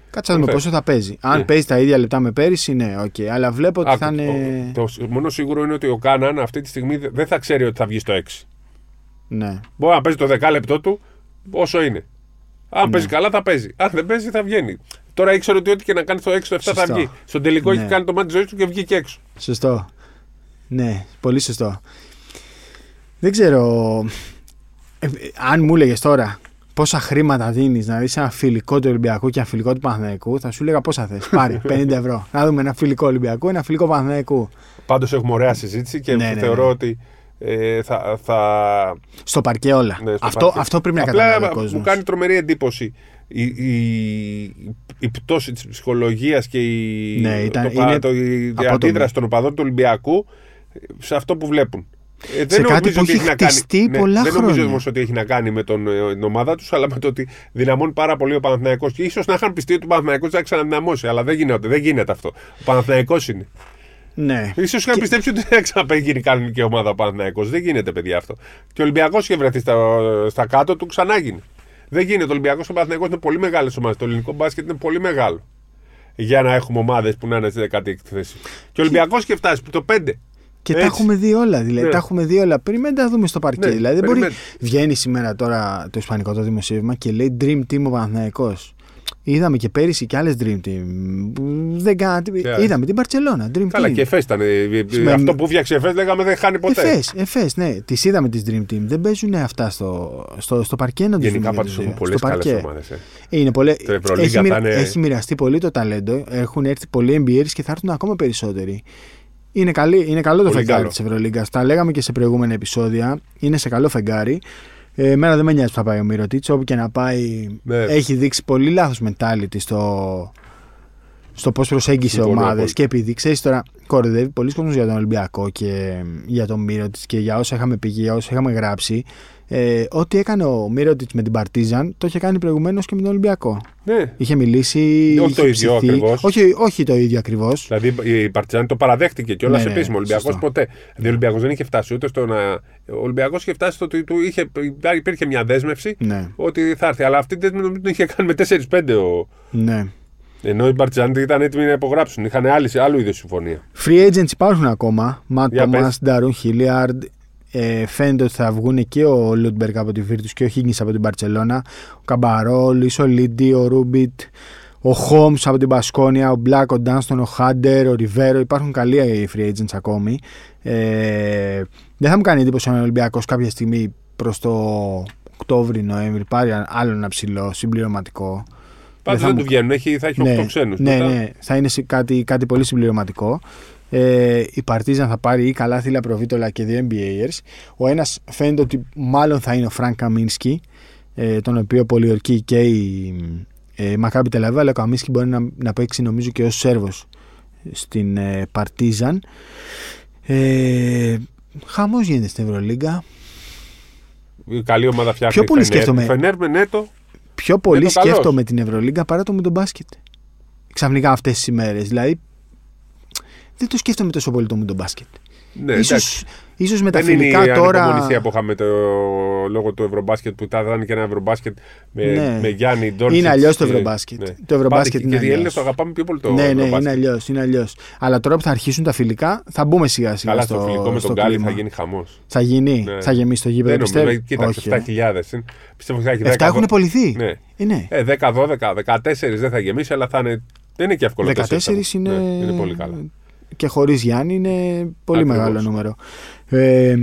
Κάτσε να δούμε Θε. πόσο θα παίζει. Αν Ναι. παίζει τα ίδια λεπτά με πέρυσι, ναι, οκ. Αλλά βλέπω ότι Άκου, θα είναι. το, το μόνο σίγουρο είναι ότι ο Κάναν αυτή τη στιγμή δεν θα ξέρει ότι θα βγει στο 6. Ναι. Μπορεί να παίζει το 10 λεπτό του όσο είναι. Αν Ναι. παίζει καλά θα παίζει. Αν δεν παίζει θα βγαίνει. Τώρα ήξερε ότι ό,τι και να κάνει στο 6 το 7 θα Σωστό. βγει. Στον τελικό Ναι. έχει κάνει το ματς της ζωής του και βγήκε έξω. Σωστό. Ναι, πολύ σωστό. Δεν ξέρω. Ε, αν μου έλεγες τώρα πόσα χρήματα δίνεις να δεις ένα φιλικό του Ολυμπιακού και ένα φιλικό του Παναθηναϊκού, θα σου έλεγα πόσα θες. Πάρε (laughs) 50 ευρώ. Να δούμε ένα φιλικό Ολυμπιακού, ένα φιλικό Παναθηναϊκού. Πάντως έχουμε ωραία συζήτηση και Ναι, ναι, θεωρώ ναι. ότι ε, θα, θα, Στο παρκέ όλα. Ναι, στο αυτό, παρκέ. αυτό πρέπει να Απλά καταλάβει ο μου κόσμο. κάνει τρομερή εντύπωση η, η, η πτώση της ψυχολογίας και η, Ναι, ήταν- το, είναι το, η απότομη. αντίδραση των οπαδών του Ολυμπιακού σε αυτό που βλέπουν. Ε, Σε κάτι που ότι έχει να κάνει- χτιστεί πολλά Δεν νομίζω χρόνια. όμως ότι έχει να κάνει με τον, ε, την ομάδα τους, αλλά με το ότι δυναμώνει πάρα πολύ ο Παναθηναϊκός Και ίσως να είχαν πιστεί ότι ο Παναθηναϊκός θα ξαναδυναμώσει, αλλά δεν γίνεται, δεν γίνεται αυτό. Ο Παναθηναϊκός είναι. Ναι. σω είχαν Και- πιστέψει ότι δεν θα ξαναπέγινε κανονική ομάδα ο Παναθηναϊκός. Δεν γίνεται, παιδιά αυτό. Και ο Ολυμπιακός είχε βρεθεί στα, στα κάτω του, ξανά γίνει. Δεν γίνεται. Ο Ολυμπιακός και ο Παναθηναϊκός είναι πολύ μεγάλες ομάδες. Το ελληνικό μπάσκετ είναι πολύ μεγάλο. για να έχουμε ομάδες που να είναι στη 16η θέση. Και ο Ολυμπιακός και φτάσει το 5. Και τα Έτσι. έχουμε δει όλα. Δηλαδή, Ναι. τα έχουμε δει όλα. Περιμένετε να δούμε στο παρκέ. Ναι, δηλαδή, δεν μπορεί. περιμένετε. Βγαίνει σήμερα τώρα το Ισπανικό το δημοσίευμα και λέει Dream Team ο Παναθηναϊκός. Είδαμε και πέρυσι και άλλες Dream Team. που Δεν κάνανε τίποτα. Ποια; Είδαμε την Παρσελόνα. Dream Καλά, Team. και εφές ήταν. ε, ε, Με- Αυτό που φτιάξε εφές λέγαμε δεν χάνει ποτέ. Εφές, εφές, ναι. Τις είδαμε τις Dream Team. Δεν παίζουν αυτά στο, στο, στο παρκέ να τους Γενικά δούμε πάντως για τους έχουν δύο. πολλές Στο καλές παρκέ. ομάδε. Είναι πολλέ... Το Ευρωλίγκα έχει, θα μοιρα- είναι- έχει μοιραστεί πολύ το ταλέντο. Έχουν έρθει πολλοί εμπειρίες και θα έρθουν ακόμα περισσότεροι. Είναι, καλή, είναι καλό το Πολύ φεγγάρι καλό. της Ευρωλίγκας. Τα λέγαμε και σε προηγούμενα επεισόδια. Είναι σε καλό φεγγάρι. Ε, εμένα δεν με νοιάζει που θα πάει ο Μυρωτήτης Όπου και να πάει, Ναι. έχει δείξει πολύ λάθος mentality στο, στο πώς προσέγγισε Συμφωνώ ομάδες. απόλυτα. Και επειδή ξέρεις τώρα, κοροϊδεύει πολλοί κόσμος για τον Ολυμπιακό και για τον Μύρωτιτ και για όσα είχαμε πει και για όσα είχαμε γράψει. Ε, ό,τι έκανε ο Μύρωτιτ με την Παρτίζαν το είχε κάνει προηγουμένως και με τον Ολυμπιακό. Ναι. Είχε μιλήσει. Όχι είχε το ίδιο ψηθεί. ακριβώς. Όχι, όχι το ίδιο ακριβώς. Δηλαδή η Παρτιζάν το παραδέχτηκε και όλα Ναι, σε ναι, επίσημο. Ο Ολυμπιακός σωστό. ποτέ. Δηλαδή ο Ολυμπιακός δεν είχε φτάσει ούτε στο να. Ο Ολυμπιακός είχε φτάσει στο ότι του είχε, υπήρχε μια δέσμευση Ναι, ότι θα έρθει. Αλλά αυτή την δέσμευση την είχε κάνει με 4-5 ο. ναι. Ενώ οι Παρτιζάν ήταν έτοιμοι να υπογράψουν. Είχαν άλλη, άλλου είδου συμφωνία. Free agents υπάρχουν ακόμα. Ματ Για Τόμα, πες. Νταρούν Χίλιαρντ. Ε, φαίνεται ότι θα βγουν και ο Λούντμπεργκ από τη Βίρτους και ο Χίγκινς από την Μπαρσελόνα. Ο Καμπαρό, ο Λίσο Λίντι, ο Ρούμπιτ, ο Χολμς από την Μπασκόνια, ο Μπλακ, ο Ντάνστον, ο Χάντερ, ο Ριβέρο. Υπάρχουν καλοί οι free agents ακόμη. Ε, δεν θα μου κάνει εντύπωση αν ο Ολυμπιακός κάποια στιγμή προς το Οκτώβρη-Νοέμβρη πάρει άλλο ένα ψηλό συμπληρωματικό. Πάντως θα δεν μου- του βγαίνουν. Έχει, θα έχει 8 ξένους. ναι, ναι, θα είναι σε κάτι, κάτι πολύ συμπληρωματικό. Ε, η Παρτίζαν θα πάρει ή Καλάθη ή Λαπροβίτολα και δύο NBAers. Ο ένας φαίνεται ότι μάλλον θα είναι ο Φρανκ Καμίνσκι, ε, τον οποίο πολιορκεί και η ε, Μακάμπι Τελ Αβίβ, αλλά ο Καμίνσκι μπορεί να, να παίξει νομίζω και ως Σέρβος στην ε, Παρτίζαν. Ε, Χαμός γίνεται στην Ευρωλίγκα. Καλή ομάδα φτιάχνει. Πιο πολύ η Φενέρ. σκέφτομαι. Η Φενέρ με Νέτο. Πιο πολύ το καλός. σκέφτομαι την Ευρωλίγκα παρά το με τον μπάσκετ. Ξαφνικά αυτές τις ημέρες. Δηλαδή, δεν το σκέφτομαι τόσο πολύ το με τον μπάσκετ. Ναι, εντάξει. ίσως, ίσως με τα Δεν είναι η φιλικά τώρα. ανυπομονησία που είχαμε το, λόγω του Ευρωμπάσκετ που θα ήταν και ένα Ευρωμπάσκετ με, Ναι. με Γιάννη Ντόρτσιτ. Είναι αλλιώς το και- Ευρωμπάσκετ. Ναι. Το Ευρωμπάσκετ Πάντα είναι Και οι Έλληνες αλλιώς. το αγαπάμε πιο πολύ το ναι, ναι, Ευρωμπάσκετ. είναι αλλιώς. Είναι αλλιώς. Αλλά τώρα που θα αρχίσουν τα φιλικά, θα μπούμε σιγά σιγά Καλά, στο, στο φιλικό με στο τον Γκάλι κλίμα. θα γίνει χαμός. Θα γίνει, Ναι. θα γεμίσει το γήπεδο. Δεν πιστεύω. νομίζω. Κοίταξε, Όχι, ε. 7.000. είναι. Πιστεύω ότι θα έχει 10. 7 έχουν πωληθεί. Ναι. Ε, ναι. Ε, 10, 12, 14 δεν θα γεμίσει, αλλά θα είναι. Δεν είναι και εύκολο. 14 είναι... Ναι, είναι πολύ καλά. Και χωρίς Γιάννη είναι πολύ Ακριβώς. μεγάλο νούμερο. Ε,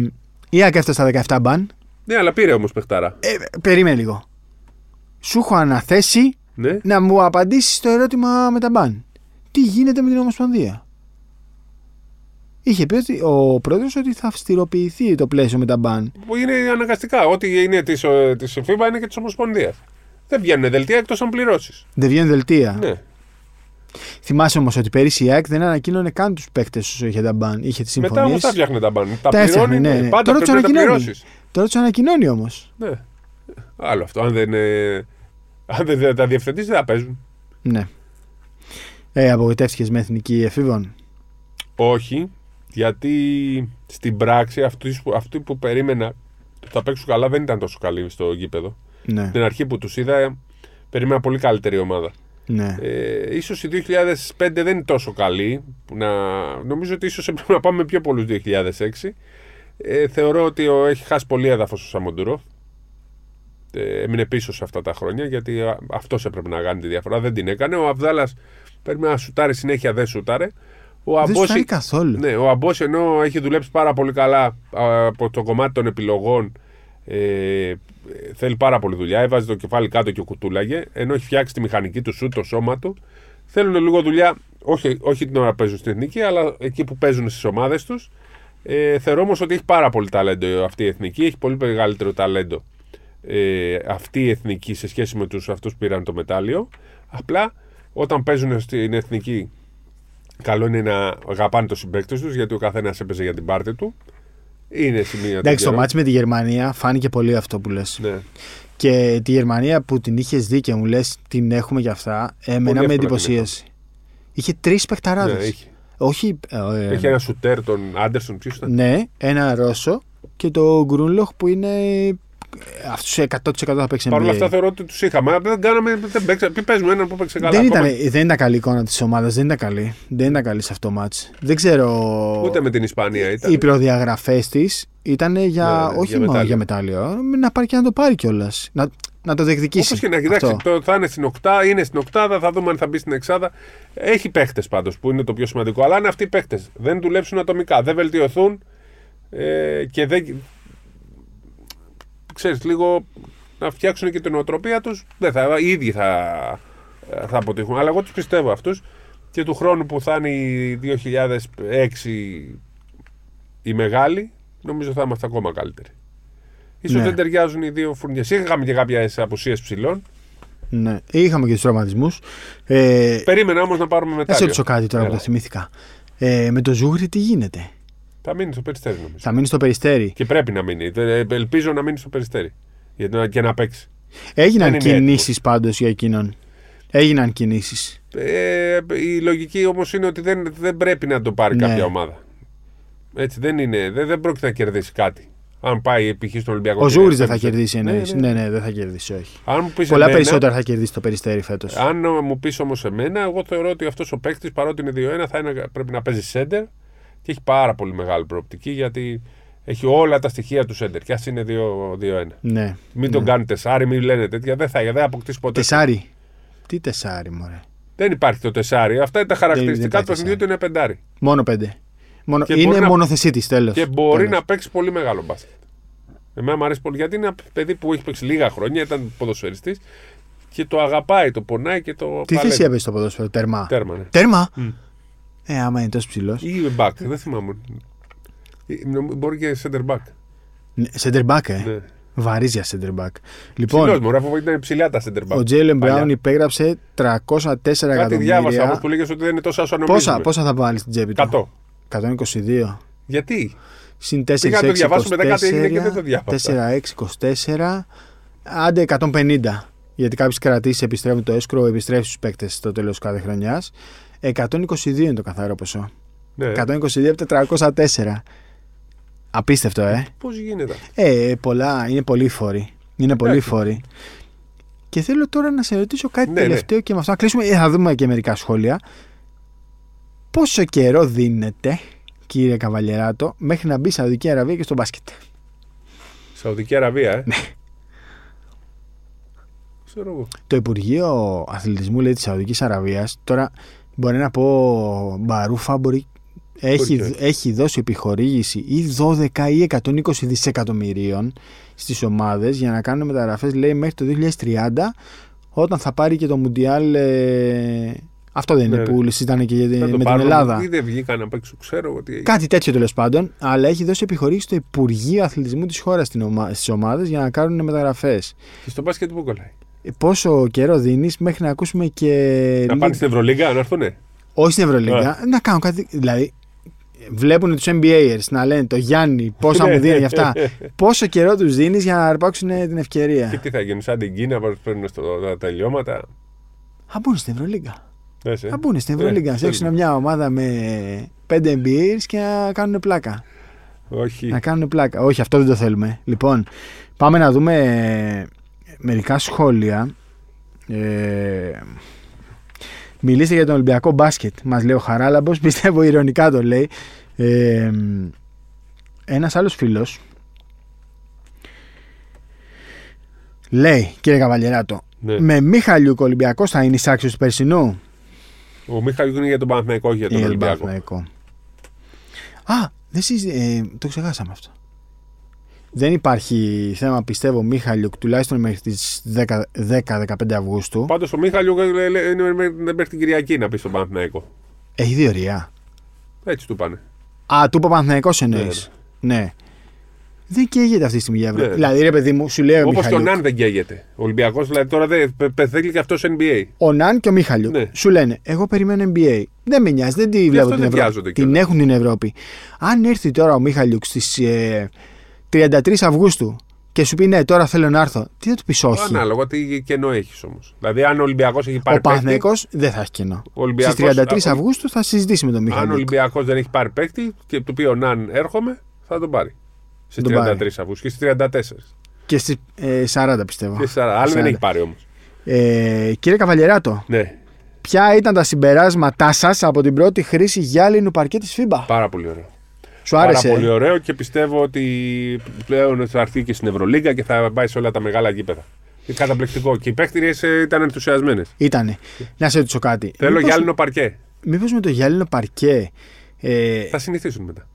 η ΑΕΚ έφτασε στα 17 μπαν. Ναι, αλλά πήρε όμως παιχτάρα. Ε, περίμενε λίγο. Σου έχω αναθέσει Ναι. να μου απαντήσεις το ερώτημα με τα μπαν. Τι γίνεται με την Ομοσπονδία; Είχε πει ότι ο πρόεδρος ότι θα αυστηροποιηθεί το πλαίσιο με τα μπαν. Που είναι αναγκαστικά. Ό,τι είναι της της FIBA είναι και της Ομοσπονδίας. Δεν βγαίνουν δελτία εκτός αν πληρώσεις. Δεν βγαίνουν δελτία. Ναι. Θυμάσαι όμως ότι πέρυσι η ΑΕΚ δεν ανακοίνωνε καν τους παίκτες όσο είχε τα μπαν. Είχε τις Μετά συμφωνίες. όμω τα φτιάχνει τα μπαν. Τα Τα έφτιαχνε, πληρώνει. ναι, ναι. Πάντα Τώρα πρέπει να τους τα ανακοινώνει. πληρώσεις. Τώρα τους ανακοινώνει όμως. Ναι. Άλλο αυτό. Αν δεν, ε, αν δεν τα διευθετήσει, δεν θα παίζουν. Ναι. Ε, απογοητεύτηκες με εθνική εφήβων; Όχι, γιατί στην πράξη αυτοί που, αυτοί που περίμενα ότι θα παίξουν καλά δεν ήταν τόσο καλοί στο γήπεδο. Ναι. Την αρχή που τους είδα, περίμενα πολύ καλύτερη ομάδα. Ναι. Ε, ίσως η 2005 δεν είναι τόσο καλή. που Να... Νομίζω ότι ίσως έπρεπε να πάμε με πιο πολλούς 2006. Ε, θεωρώ ότι ο, έχει χάσει πολύ έδαφος ο Σαμοντουρό. Ε, έμεινε πίσω σε αυτά τα χρόνια γιατί α, αυτός έπρεπε να κάνει τη διαφορά. Δεν την έκανε. Ο Αβδάλας πρέπει να σουτάρει συνέχεια, δεν σουτάρε. Ο Δεν Αμπόση- σου καθόλου. ναι, ο Αμπός ενώ έχει δουλέψει πάρα πολύ καλά α, από το κομμάτι των επιλογών ε, θέλει πάρα πολύ δουλειά. Έβαζε το κεφάλι κάτω και κουτούλαγε. Ενώ έχει φτιάξει τη μηχανική του σου, το σώμα του. Θέλουν λίγο δουλειά, όχι, όχι την ώρα που παίζουν στην εθνική, αλλά εκεί που παίζουν στις ομάδες τους. Ε, θεωρώ όμως ότι έχει πάρα πολύ ταλέντο αυτή η εθνική. Έχει πολύ μεγαλύτερο ταλέντο ε, αυτή η εθνική σε σχέση με τους αυτούς που πήραν το μετάλλιο. Απλά όταν παίζουν στην εθνική, καλό είναι να αγαπάνε το συμπέκτη τους γιατί ο καθένας έπαιζε για την πάρτη του. Είναι σημεία Εντάξει, το καιρό. μάτς με τη Γερμανία φάνηκε πολύ αυτό που λες. Ναι. Και τη Γερμανία που την είχες δει και μου λες την έχουμε για αυτά, εμένα με εύκολα την εντυπωσίασε. Είχε τρεις παιχταράδες. Ναι, είχε. Όχι. ε, ε, Έχει ένα σουτέρ, τον Άντερσον, ποιο ήταν. Ναι, ένα Ρώσο και το Γκρούνλοχ που είναι αυτούς 100% θα παίξει Παρ' όλα NBA. αυτά θεωρώ ότι τους είχαμε. Αλλά Δεν κάναμε. Δεν παίξα, πει παίζουμε έναν που παίξε καλά. Δεν ήταν, Ακόμα δεν ήταν καλή εικόνα της ομάδας, δεν ήταν καλή. Δεν ήταν καλή σε αυτό το μάτς. Δεν ξέρω. Ούτε με την Ισπανία ήταν. Οι προδιαγραφές της ήταν για. Ναι, ναι, όχι για μόνο μετάλλιο. για μετάλλιο. Να πάρει και να το πάρει κιόλας. Να, να το διεκδικήσει. Όπως και να κοιτάξει, Αυτό. το, θα είναι στην οκτάδα, είναι στην οκτάδα, θα δούμε αν θα μπει στην εξάδα. Έχει παίχτες πάντως που είναι το πιο σημαντικό. Αλλά αν αυτοί οι παίχτες δεν δουλέψουν ατομικά, δεν βελτιωθούν ε, και δεν. Ξέρεις, λίγο να φτιάξουν και την νοοτροπία τους, δεν θα, οι ίδιοι θα, θα αποτύχουν. Αλλά εγώ τους πιστεύω αυτούς και του χρόνου που θα είναι η 2006 οι μεγάλοι, νομίζω θα είμαστε ακόμα καλύτεροι. Ίσως Ναι. δεν ταιριάζουν οι δύο φουρνιές. Είχαμε και κάποιες απουσίες ψηλών. Ναι. Είχαμε και τους τραυματισμούς. Ε, Περίμενα όμως να πάρουμε να μετά. σε ρωτήσω κάτι τώρα που Έλα. το θυμήθηκα. Ε, με το Ζούγρι τι γίνεται; Θα μείνει στο περιστέρι νομίζω. Θα μείνει στο περιστέρι. Και πρέπει να μείνει. Ε, Ελπίζω να μείνει στο περιστέρι. Για να, και να παίξει. Έγιναν Δεν είναι κινήσεις πάντως για εκείνον. Έγιναν κινήσεις. Ε, η λογική όμως είναι ότι δεν, δεν πρέπει να το πάρει Ναι. κάποια ομάδα. Έτσι δεν είναι. Δεν, δεν πρόκειται να κερδίσει κάτι. Αν πάει π.χ. στον Ολυμπιακό. Ο και Ζούγρι δεν θα πέμπτος. κερδίσει Ναι, εννοείς. ναι. Ναι, ναι, δεν θα κερδίσει, όχι. Αν μου πεις Πολλά εμένα, περισσότερα θα κερδίσει το περιστέρι φέτος. Αν μου πεις όμως εμένα, εγώ θεωρώ ότι αυτός ο παίκτης παρότι είναι 2-1 θα είναι, πρέπει να παίζει σέντερ και έχει πάρα πολύ μεγάλη προοπτική γιατί έχει όλα τα στοιχεία του σέντερ. Και ας είναι 2-1. Ναι. Μην τον κάνει τεσάρι, μην λένε τέτοια. Δεν θα δεν θα αποκτήσει ποτέ. Τεσάρι. Τι τεσάρι, μωρέ. Δεν υπάρχει το τεσάρι. Αυτά είναι τα χαρακτηριστικά δεν του παιχνιδιού του είναι πεντάρι. Μόνο πέντε. Μόνο... Και μπορεί Είναι να- μονοθεσίτης, τέλος. Και μπορεί να παίξει πολύ μεγάλο μπάσκετ. Εμένα μου αρέσει πολύ γιατί είναι ένα παιδί που έχει παίξει λίγα χρόνια, ήταν ποδοσφαιριστής και το αγαπάει, το πονάει και το. Τι παλεύει. θέση έπαιζε στο ποδόσφαιρο, τέρμα. Τέρμα, ναι. Τέρμα! Μμ. Ε, άμα είναι τόσο ψηλός. Ή back, δεν θυμάμαι. Ε, νομ- Μπορεί και center back. Center back, ε. Ναι. Βαρύς για center back. Λοιπόν, Λοιπόν, μου αφού ήταν ψηλά τα center back. ο Τζέιλεν Παλιά. Μπράουν υπέγραψε 304 Κάτι διάβασα όμως εκατομμύρια. που λέγες ότι δεν είναι τόσα όσο νομίζουμε. Πόσα, πόσα θα βάλεις στην τσέπη του; 100. 122. Γιατί; Συν 4, Πήγα να το 6, διαβάσω, μετά κάτι έγινε και δεν το διάβασα. 4, 6, 24. Άντε 150. Γιατί κάποιες κρατήσεις επιστρέφουν το έσκρο, επιστρέφει στους παίκτες στο τέλος κάθε χρονιάς. 122 είναι το καθαρό ποσό. Ναι. 122 από 404. Απίστευτο, ε. Πώς γίνεται. Ε, πολλά, είναι πολλοί φόροι. Είναι πολλοί Εντάξει. φόροι. Και θέλω τώρα να σε ρωτήσω κάτι Ναι, τελευταίο και με αυτό να κλείσουμε. Ε, θα δούμε και μερικά σχόλια. Πόσο καιρό δίνεται, κύριε Καβαλιεράτο, μέχρι να μπει Σαουδική Αραβία και στο μπάσκετ; Σαουδική Αραβία, ε. Ναι. Ξέρω εγώ. Το Υπουργείο Αθλητισμού λέει της Σαουδικής Αραβίας, τώρα μπορεί να πω μπαρούφα, μπορεί. Έχει, και. έχει δώσει επιχορήγηση ή 12 ή 120 δισεκατομμυρίων στις ομάδες για να κάνουν μεταγραφές λέει μέχρι το 2030 όταν θα πάρει και το Μουντιάλ ε, αυτό δεν είναι Ναι, που συζητάνε και για, Θα με το την πάρουν, Ελλάδα Ή δεν βγήκαν να παίξουν, ξέρω εγώ τι έγινε. Κάτι τέτοιο τέλος πάντων, αλλά έχει δώσει επιχορήγηση στο Υπουργείο Αθλητισμού της χώρας στις ομάδες για να κάνουν μεταγραφές. Και στο μπάσκετ που κολλάει. Πόσο καιρό δίνεις μέχρι να ακούσουμε και. Να λίγ- πάνε στην Ευρωλίγκα, να έρθουνε; Όχι στην Ευρωλίγα, να κάνουν κάτι. Δηλαδή, βλέπουν τους NBAers να λένε το Γιάννη, πόσα μου δίνει για αυτά. (laughs) Πόσο καιρό τους δίνεις για να αρπάξουν την Και ευκαιρία. τι θα γίνουν, σαν την Κίνα, που παίρνουν στο, τα τελειώματα. Α μπουν στην Ευρωλίγα. Δες, ε. Α μπουν στην Ευρωλίγα. Να φτιάξουν μια ομάδα με 5 NBAers και να κάνουν πλάκα. Όχι. Να κάνουν πλάκα. Όχι, αυτό δεν το θέλουμε. Λοιπόν, πάμε να δούμε ε, μερικά σχόλια. Ε, μιλήστε για τον Ολυμπιακό μπάσκετ, μας λέει ο Χαράλαμπος, πιστεύω ηρωνικά το λέει. Ε, ένας άλλος φίλος λέει, κύριε Καβαλιεράτο, Ναι. με Μίχαλιουκ ο Ολυμπιακός θα είναι εισάξιος του περσινού; Ο Μίχαλ είναι για τον Παναθηναϊκό, όχι για τον Ή Ολυμπιακό. Παναθηναϊκό. Α, δεν συζη- ε, το ξεχάσαμε αυτό. Δεν υπάρχει θέμα, πιστεύω, Μίχαλιουκ τουλάχιστον μέχρι τις 10-15 Αυγούστου. Πάντως ο Μίχαλ είναι μέχρι την Κυριακή να πει στον Παναθηναϊκό. Έχει διορία. Έτσι του πάνε. Α, του είπε ο Παναθηναϊκός εννοείς. Ναι. Δεν καίγεται αυτή τη στιγμή για Ευρώπη. Ναι. Δηλαδή, ρε παιδί μου, σου λέει ο Όπως και ο Μιχαλιουκ. Ναν δεν καίγεται. Ο Ολυμπιακός δηλαδή τώρα δεν πε- πε- θέλει και αυτός NBA. Ο Ναν και ο Μίχαλιουκ Ναι. σου λένε: Εγώ περιμένω NBA. Δεν με νοιάζει, δεν τη βλέπω αυτό την δεν Ευρώπη. βιάζονται Την κιόλας. έχουν την Ευρώπη. Αν έρθει τώρα ο Μίχαλιουκ στις ε, 33 Αυγούστου και σου πει ναι, τώρα θέλω να έρθω, τι θα του πεις όχι. Ανάλογα τι κενό έχεις όμως. Δηλαδή αν ο Ολυμπιακός έχει πάρει. Ο παίκτη, Παναθηναϊκός δεν θα έχει κενό. Ο Ολυμπιακός- Στις 33 α, ο- Αυγούστου θα συζητήσει με τον Αν ο Μιχαλιουκ. Ολυμπιακός δεν έχει πάρει παίκτη και του πει ο Ναν έρχομαι, θα τον πάρει. Στις Τον 33 πάρει. Αυγούστου και στις 34. Και στις ε, 40 πιστεύω. Και 40. Άλλο δεν 40. έχει πάρει όμως. Ε, κύριε Καβαλιεράτο, Ναι, ποια ήταν τα συμπεράσματά σας από την πρώτη χρήση γυάλινου παρκέ της FIBA. πάρα πολύ ωραίο. Σου άρεσε; Πάρα πολύ ωραίο και πιστεύω ότι πλέον θα έρθει και στην Ευρωλίγκα και θα πάει σε όλα τα μεγάλα γήπεδα. Είναι καταπληκτικό. Και οι παίκτριε ήταν ενθουσιασμένες. Ήτανε. Να σε ρωτήσω κάτι. Θέλω Μήπως- γυάλινο παρκέ. Μήπως με το γυάλινο παρκέ. Ε, Θα συνηθίσουν μετά.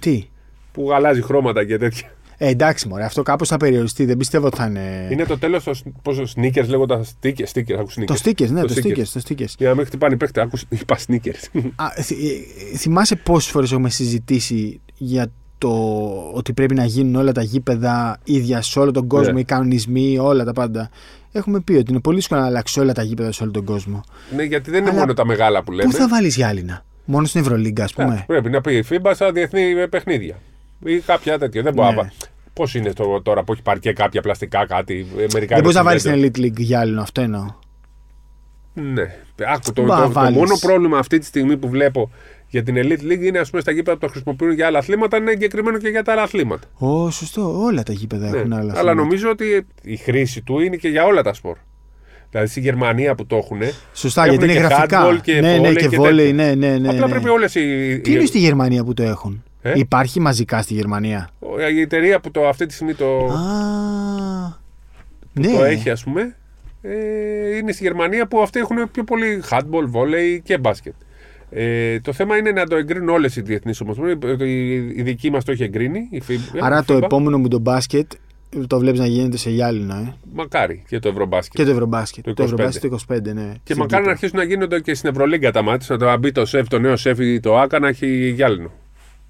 τι; Που αλλάζει χρώματα και τέτοια. Ε, εντάξει, μωρέ, αυτό κάπως θα περιοριστεί. Δεν πιστεύω ότι θα είναι. Είναι το τέλος πόσο sneakers λέγονταν stickers. stickers άκου sneakers. Το stickers, ναι, το stickers. stickers. Το stickers. Για να μην χτυπάνε οι παίκτες. Άκου, (laughs) είπα sneakers. Α, θυ- ε, θυμάσαι πόσες φορές έχουμε συζητήσει για το ότι πρέπει να γίνουν όλα τα γήπεδα ίδια σε όλο τον κόσμο, Ναι. οι κανονισμοί, όλα τα πάντα. Έχουμε πει ότι είναι πολύ δύσκολο να αλλάξει όλα τα γήπεδα σε όλο τον κόσμο. ναι, γιατί δεν είναι Αλλά μόνο τα μεγάλα που λέμε. Πού θα βάλεις γυάλινα, Μόνο στην Ευρωλίγκα, ας Ναι, πούμε. πρέπει να πει η FIBA στα διεθνή παιχνίδια. Ή κάποια τέτοια. Δεν μπορεί Ναι. να βάλει. Πώς είναι το, τώρα που έχει παρκέ κάποια πλαστικά κάτι. ε, Μερικά Δεν μπορείς να είναι βάλεις συνδέονται. στην Elite League γυάλινο, αυτό εννοώ. Ναι. Άκου, το, Μπα, το, το βάλεις. μόνο πρόβλημα αυτή τη στιγμή που βλέπω για την Elite League είναι ας πούμε, στα γήπεδα που το χρησιμοποιούν για άλλα αθλήματα είναι εγκεκριμένο και για τα άλλα αθλήματα. Ω, σωστό. Όλα τα γήπεδα Ναι. έχουν άλλα. Αλλά θέματα. νομίζω ότι η χρήση του είναι και για όλα τα σπορ. Δηλαδή στη Γερμανία που το έχουν. Σωστά, έχουν γιατί είναι και γραφικά. handball και ναι, ναι, volley και και βόλεϊ, τέτοια. ναι, ναι, ναι. Απλά ναι. πρέπει όλες οι. Τι είναι στη Γερμανία που το έχουν; Ε; Υπάρχει μαζικά στη Γερμανία. Η εταιρεία που το, αυτή τη στιγμή το, Α. Ναι. το έχει, ας πούμε, ε, είναι στη Γερμανία που αυτοί έχουν πιο πολύ handball, volley και μπάσκετ. Ε, το θέμα είναι να το εγκρίνουν όλες οι διεθνείς ομοσπονδίε. Η, η δική μας το έχει εγκρίνει. Η FIBA, Άρα η το FIBA. επόμενο μου το μπάσκετ το βλέπεις να γίνεται σε γυάλινο, ε. Μακάρι και το Ευρωμπάσκετ. Και το Ευρωμπάσκετ. Το Το, 25. Ευρωμπάσκετ το 25, ναι. Και Στην μακάρι να Κύπρο. αρχίσουν να γίνονται και στην Ευρωλίγκα τα μάτια. Να το μπει το σεφ, το νέο σεφ ή το άκα να έχει γυάλινο.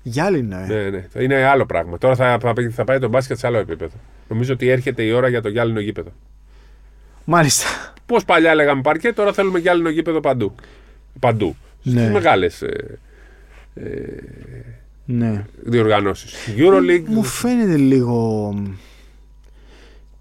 Γυάλινο, ε. Ναι, ναι. Θα Είναι άλλο πράγμα. Τώρα θα, θα, θα πάει το μπάσκετ σε άλλο επίπεδο. Νομίζω ότι έρχεται η ώρα για το γυάλινο γήπεδο. Μάλιστα. Πώς παλιά λέγαμε παρκέ, τώρα θέλουμε γυάλινο γήπεδο παντού. Παντού. Ναι. Στις μεγάλες ε, Ναι. διοργανώσεις. Euroleague. Μου φαίνεται λίγο.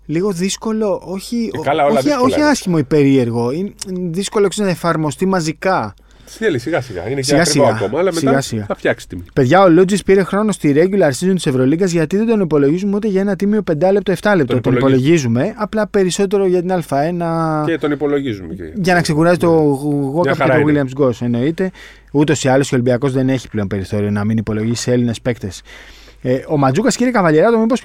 Λίγο δύσκολο, όχι, Ε, καλά, όλα όχι, δύσκολα όχι είναι. άσχημο ή περίεργο. Είναι δύσκολο ξέρεις, να εφαρμοστεί μαζικά. Θέλει σιγά σιγά. Είναι και Σιγά, ακριβό σιγά. ακόμα, αλλά μετά Σιγά, σιγά. θα φτιάξει τιμή. Παιδιά, ο Λότζης πήρε χρόνο στη regular season της Ευρωλίγκας γιατί δεν τον υπολογίζουμε ούτε για ένα τίμιο 5 λεπτό, 7 λεπτό. Τον Τον, υπολογίζουμε, απλά περισσότερο για την Α1. Και τον υπολογίζουμε. Και... Για να ξεκουράζει το Μια Γόκαπ και χαρά το είναι. Williams Goss εννοείται. Ούτως ή άλλως ο Ολυμπιακός δεν έχει πλέον περιθώριο να μην υπολογίσει Έλληνες παίκτες. Ε, ο Ματζούκας, κύριε Καβαλιεράτο, μήπως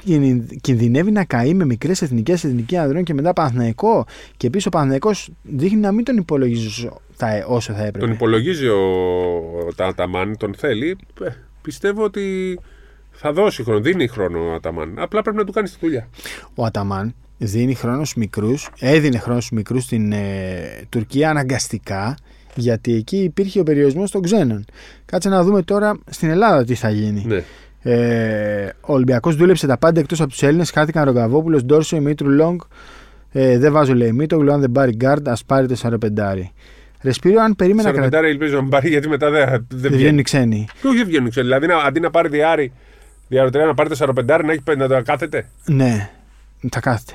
κινδυνεύει να καεί με μικρές εθνικές εθνική ανδρών και μετά Παναθηναϊκό; Και επίσης ο Παναθηναϊκός δείχνει να μην τον υπολογίζεις όσο θα, όσο θα έπρεπε. Τον υπολογίζει ο, ο Ταταμάν, τον θέλει. Ε, πιστεύω ότι θα δώσει χρόνο. Δίνει χρόνο ο Αταμάν. Απλά πρέπει να του κάνει τη δουλειά. Ο Αταμάν δίνει χρόνο στους μικρούς, έδινε χρόνο στους μικρούς στην ε, Τουρκία αναγκαστικά γιατί εκεί υπήρχε ο περιορισμός των ξένων. Κάτσε να δούμε τώρα στην Ελλάδα τι θα γίνει. Ναι. Ε, ο Ολυμπιακός δούλεψε τα πάντα εκτός από τους Έλληνες. Χάθηκαν Ρογκαβόπουλο, Ντόρσεϊ, Μήτρου Λόγκ. Ε, δεν βάζω λέει Μήτογλου, αν δεν πάρει γκάρντ, ας πάρει τεσσαροπεντάρι. Ρεσπίρο, αν περίμενα Σαν κρατήσει. πεντάρα ελπίζω να μην πάρει γιατί μετά δεν, δεν Δεν βγαίνει. βγαίνουν οι ξένοι. Και όχι δεν βγαίνουν, ξέρω. Δηλαδή να, αντί να πάρει δυάρι, δυαροτριάρι να πάρει τεσσαροπεντάρι να, έχει, πέ- να το κάθεται. Ναι, θα κάθεται.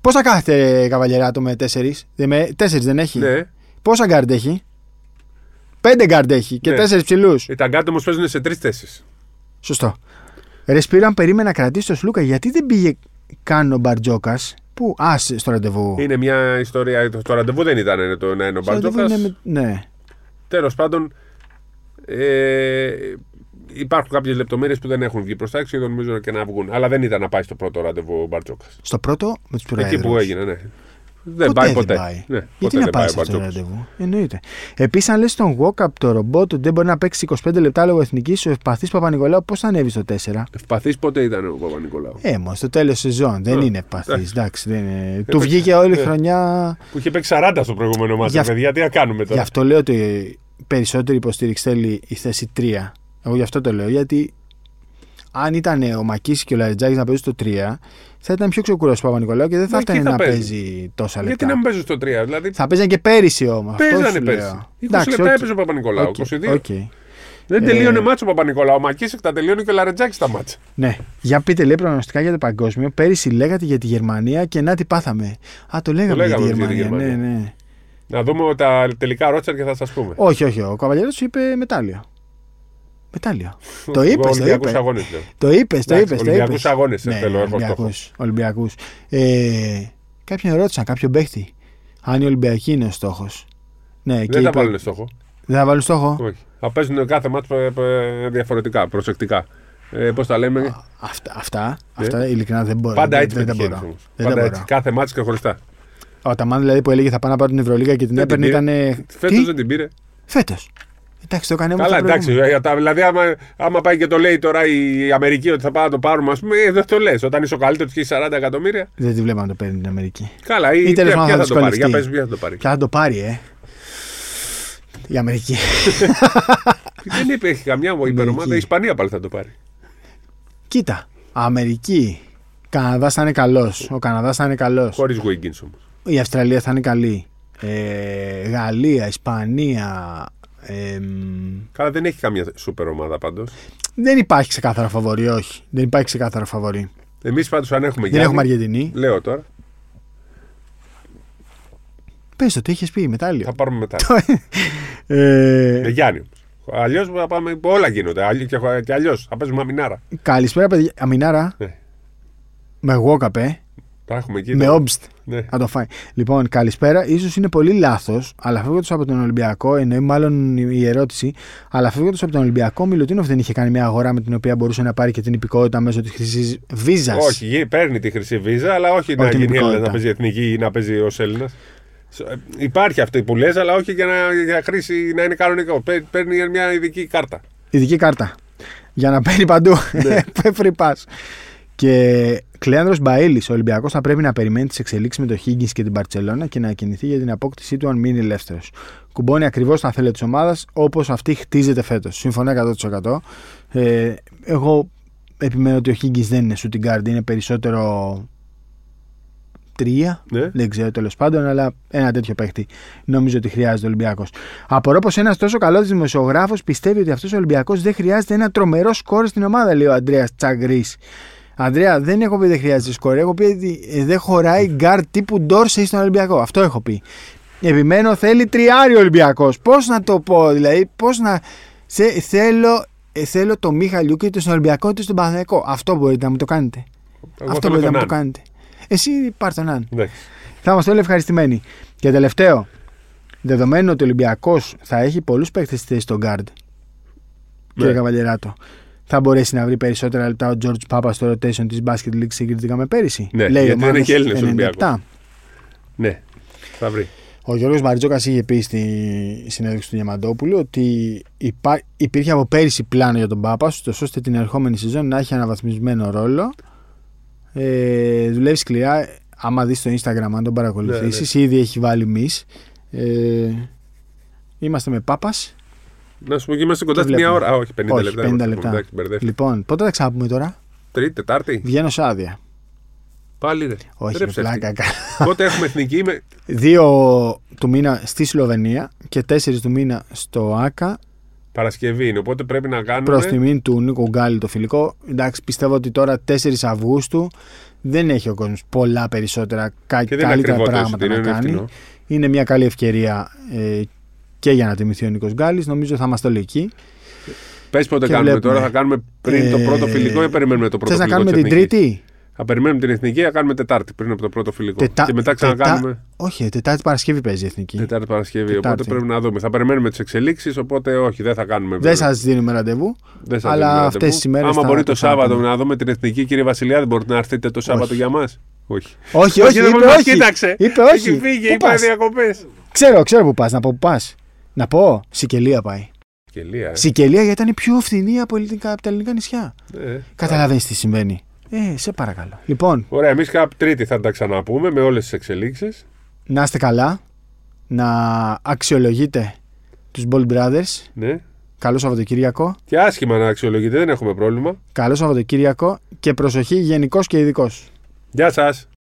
Πώς θα κάθεται καβαλιεράτο με τέσσερις; Με τέσσερις δεν έχει; Ναι. Πόσα γκάρντ έχει; Πέντε γκάρντ έχει και Ναι. τέσσερις ψηλούς. Τα γκαρντ όμως παίζουν σε τρεις θέσεις. Σωστό. Ρεσπίρο, αν περίμενα να κρατήσει το Σλούκα, γιατί δεν πήγε καν ο Μπαρτζόκας. Πού, α, στο ραντεβού; Είναι μια ιστορία. Το, το ραντεβού δεν ήταν ε, το να είναι ο Στο ραντεβού Μπαρτζόκας. είναι με- Ναι. Τέλος πάντων, ε, υπάρχουν κάποιες λεπτομέρειες που δεν έχουν βγει προς τα έξω και νομίζω και να βγουν. Αλλά δεν ήταν να πάει στο πρώτο ραντεβού ο Μπαρτζόκας. Στο πρώτο με τους προέδρου. Εκεί που έγινε, ναι. Δεν Ποτέ πάει ποτέ. δεν πάει. Ναι, Γιατί ποτέ να δεν πάει ο σε αυτό το Μπαρτζόκας. ραντεβού; Εννοείται. Επίσης, αν λες τον Walkup το ρομπότ ότι δεν μπορεί να παίξει 25 λεπτά λόγω εθνικής, ο ευπαθής Παπα-Νικολάου πώς θα ανέβει στο 4. Ευπαθής πότε ήταν ο Παπα-Νικολάου; Ε, μόνο στο τέλος σεζόν. Δεν Ε, είναι ευπαθής. εντάξει. Εντάξει, δεν είναι. Του Έπαιξε. βγήκε όλη η Ε. χρονιά. Που είχε παίξει 40 στο προηγούμενο μάτι. Γι' αυ- Παιδιά, τι να κάνουμε Γι' τώρα. αυτό λέω ότι περισσότερη υποστήριξη θέλει η θέση 3. Εγώ γι' αυτό το λέω. Γιατί αν ήταν ο Μακίση και ο Λαριτζάκης να παίζουν στο 3, θα ήταν πιο ξεκουραστό ο Παπα-Νικολάου και δεν θα Μα έφτανε εκεί θα να παίζει. παίζει τόσα λεπτά. Γιατί να μην παίζουν στο 3. Δηλαδή, Θα παίζανε και πέρυσι όμως. παίζανε πέρσι. 20 λεπτά έπαιζε ο Παπα-Νικολάου. 22. Δεν Ε, τελείωνε μάτσο ο Παπα-Νικολάου. Ο Μακίσεκ τα τελείωνε και ο Λαρετζάκη στα μάτσα. Ναι. Για πείτε λέει προγνωστικά για το παγκόσμιο. Πέρυσι λέγατε για τη Γερμανία και να τι πάθαμε. Α, το λέγαμε, λέγαμε για τη για τη Γερμανία. Ναι, Γερμανία. ναι. Να δούμε τα τελικά ρότσερ και θα σας πούμε. Όχι, όχι. Ο Καβαλιέρο είπε μετάλλιο. Μετάλλιο. (laughs) το είπες, το Ολυμπιακούς είπες. αγώνες λέω. Το είπες, το Εντάξει, είπες. Ολυμπιακούς αγώνες θέλω, έχω στόχο. Ολυμπιακούς. Ε, κάποιον ρώτησαν, κάποιον παίχτη, αν η Ολυμπιακή είναι ο στόχος. Ναι, και Δεν θα είπε- βάλουν στόχο. δεν θα βάλουν στόχο; Όχι. Θα παίζουν κάθε μάτς ε, ε, διαφορετικά, προσεκτικά. Ε, Πώς τα λέμε; Αυτά, αυτά, Ναι. αυτά ειλικρινά δεν μπορώ. Πάντα δεν, έτσι δεν, τα πετυχαίνεις μπορώ. όμως. Δεν τα Πάντα μπορώ. έτσι. Κάθε μάτς και χωριστά. Ο Ταμάν δηλαδή που έλεγε θα πάω να πάρω την Ευρωλίγα και την Δεν την έπαιρνε πήρε. ήταν. Φέτος δεν την πήρε. Φέτος. Εντάξει, το έκανε όμως Καλά, το εντάξει. προηγούμενο. ε, τα- Δηλαδή, άμα, άμα πάει και το λέει τώρα η Αμερική ότι θα πάμε να το πάρουμε, ας πούμε, ε, δεν το λες. Όταν είσαι ο καλύτερος και έχει 40 εκατομμύρια. Δεν τη βλέπω να το παίρνει την Αμερική. Καλά, ή, Ή τέλος ποια, πάντων ποια θα θα το πάρει. Για δυσκολευτεί. πες, ποια θα το πάρει. Ποια θα το πάρει, ε. Η Αμερική. (laughs) Δεν υπήρχε καμιά μου υπερομάδα. Αμερική. Η Ισπανία πάλι θα το πάρει. Κοίτα. Αμερική. Καναδάς θα είναι καλός. Ο Καναδάς θα είναι καλός. Χωρίς Wiggins όμως. Η Αυστραλία θα είναι καλή. Ε, Γαλλία, Ισπανία. Ε, μ, Καλά, δεν έχει καμία σούπερ ομάδα πάντως. δεν υπάρχει ξεκάθαρα φαβορή, όχι. Δεν υπάρχει ξεκάθαρα φαβορή. Εμείς πάντως αν έχουμε Δεν Γιάννη, έχουμε Αργεντινή. Λέω τώρα, Πες το, τι είχες πει, μετάλλιο. θα πάρουμε μετά. (laughs) Ε, Με Γιάννη όμω. Αλλιώς θα πάμε. Όλα γίνονται. Αλλιώ και, και αλλιώς. Θα παίζουμε αμινάρα. καλησπέρα, παιδιά. Αμινάρα. Ναι. Με Walkup, ε. Τα έχουμε εκεί. Με τώρα. Όμπστ. Ναι. Να το φάει. Λοιπόν, καλησπέρα. σω είναι πολύ λάθος, αλλά φεύγοντας από τον Ολυμπιακό, εννοεί μάλλον η ερώτηση, αλλά φεύγοντας από τον Ολυμπιακό, ο Μιλουτίνοφ δεν είχε κάνει μια αγορά με την οποία μπορούσε να πάρει και την υπηκότητα μέσω της χρυσής βίζας. Όχι, γι- παίρνει τη χρυσή βίζα, αλλά όχι να Όχι την γίνει Έλληνα, υπηκότητα. να παίζει εθνική ή να παίζει ως Έλληνας. Υπάρχει αυτό που λες, αλλά όχι για να για χρήση να είναι κανονικό. Παί- Παίρνει μια ειδική κάρτα. Ειδική κάρτα. Για να παίρνει παντού. Ναι. (laughs) Free pass. Και Κλέανδρος Μπαίλη, ο Ολυμπιακός θα πρέπει να περιμένει τις εξελίξεις με το Higgins και την Παρσελώνα και να κινηθεί για την απόκτησή του αν μείνει ελεύθερος. Κουμπώνει ακριβώς τα θέλει της ομάδας όπως αυτή χτίζεται φέτος. Συμφωνώ 100%. Ε, εγώ επιμένω ότι ο Higgins δεν είναι shooting guard, είναι περισσότερο τρία. Ναι. Δεν ξέρω τέλος πάντων, αλλά ένα τέτοιο παίχτη νομίζω ότι χρειάζεται ο Ολυμπιακός. Απορώ πως ένας τόσο καλός δημοσιογράφος πιστεύει ότι αυτός ο Ολυμπιακός δεν χρειάζεται ένα τρομερό σκόρερ στην ομάδα, λέει ο Αντρέα Τσαγκρής. Αντρέα, δεν έχω πει δεν χρειάζεται σκόρερ. Έχω πει ότι ε, δεν χωράει γκαρντ τύπου Ντόρσεϊ στον Ολυμπιακό. Αυτό έχω πει. Επιμένω, θέλει τριάρι ο Ολυμπιακός. Πώς να το πω, δηλαδή, πώς να. Σε, θέλω, ε, θέλω το Μιχαλιούκ είτε στον Ολυμπιακό είτε στον Παναθηναϊκό. Αυτό μπορείτε να μου το κάνετε. Εγώ Αυτό θέλω μπορείτε τον να μου το Αν. κάνετε. Εσύ πάρ τον αν. Εντάξει. Θα είμαστε όλοι ευχαριστημένοι. Και τελευταίο, δεδομένου ότι ο Ολυμπιακός θα έχει πολλούς παίκτες στη θέση στον Γκάρντ, κύριε Ναι. Καβαλιεράτο, θα μπορέσει να βρει περισσότερα λεπτά ο George Πάπας στο rotation της Basket League συγκριτικά με πέρυσι. Ναι, Λέει γιατί ο δεν Μάνος έχει Έλληνες 97. Ολυμπιακός. Ναι, θα βρει. Ο Γιώργος Μαριτζόκας είχε πει στη συνέντευξη του Διαμαντόπουλου ότι υπά... υπήρχε από πέρυσι πλάνο για τον Πάπα, ώστε την ερχόμενη σεζόν να έχει αναβαθμισμένο ρόλο. Ε, δουλεύει σκληρά. Άμα δεις στο Instagram, αν τον παρακολουθήσεις, ήδη έχει βάλει μυς. Ε, είμαστε με Πάπας. Να σου πω και είμαστε κοντά Το στη μία βλέπουμε. ώρα. Α, όχι, 50 Όχι, λεπτά. 50 είμαστε. λεπτά. Εντάξει, μπερδεύτηκα. Λοιπόν, πότε θα ξαναπούμε τώρα; Τρίτη, Τετάρτη. Βγαίνω σε άδεια. Πάλι ρε. Όχι, Ρε ρε, ψεύτη. πλάκα. Πότε έχουμε εθνική με. Δύο του μήνα στη Σλοβενία και τέσσερις του μήνα στο ΆΚΑ Παρασκευή είναι, οπότε πρέπει να κάνουμε. Προς τιμήν του Νίκο Γκάλη το φιλικό. Εντάξει, πιστεύω ότι τώρα 4 Αυγούστου δεν έχει ο κόσμος πολλά περισσότερα κα- Και δεν είναι καλύτερα ακριβό το πράγματα εισιτήριο, να είναι κάνει. φθηνό. Είναι μια καλή ευκαιρία ε, και για να τιμηθεί ο Νίκος Γκάλης. Νομίζω θα είμαστε όλοι εκεί. Πες πότε Και κάνουμε βλέπουμε. τώρα, θα κάνουμε πριν το Ε, πρώτο φιλικό ή περιμένουμε το πρώτο Θες να φιλικό. κάνουμε της την Εθνικής; Τρίτη; Θα περιμένουμε την εθνική, θα κάνουμε Τετάρτη πριν από το πρώτο φιλικό. Τετά- Και μετά Τετά- ξανακάνουμε Όχι, ε, Τετάρτη Παρασκευή παίζει η Εθνική. Τετάρτη Παρασκευή. Τετάρτη. Οπότε πρέπει να δούμε. Θα περιμένουμε τις εξελίξεις, οπότε όχι, δεν θα κάνουμε. Δεν βέβαια. σας δίνουμε ραντεβού. Δεν σας αλλά δίνουμε αυτές ραντεβού. τις ημέρες Άμα θα- μπορεί το το Σάββατο ξαναπούμε. να δούμε την εθνική, κύριε Βασιλιάδη, μπορείτε να έρθετε το Σάββατο Όχι. για μας; Όχι. Όχι, όχι, δεν είπε μας όχι. Κοίταξε. Είπε όχι. Έχει φύγει, Πού είπα πας; διακοπές. Ξέρω, ξέρω που πας. Να πω που πας. Να πω, Σικελία πάει. Σκελία. Σικελία γιατί ήταν η πιο φθηνή από, ελληνικά- από τα ελληνικά νησιά. Ε. Καταλαβαίνεις τι συμβαίνει. Ε, σε παρακαλώ. Λοιπόν, Ωραία, εμείς κάποια Τρίτη θα τα ξαναπούμε με όλες τις εξελίξεις. να είστε καλά. Να αξιολογείτε τους Bold Brothers. Ναι. Καλό Σαββατοκύριακο. Και άσχημα να αξιολογείτε, δεν έχουμε πρόβλημα. Καλό Σαββατοκύριακο και προσοχή γενικός και ειδικός. Γεια σας.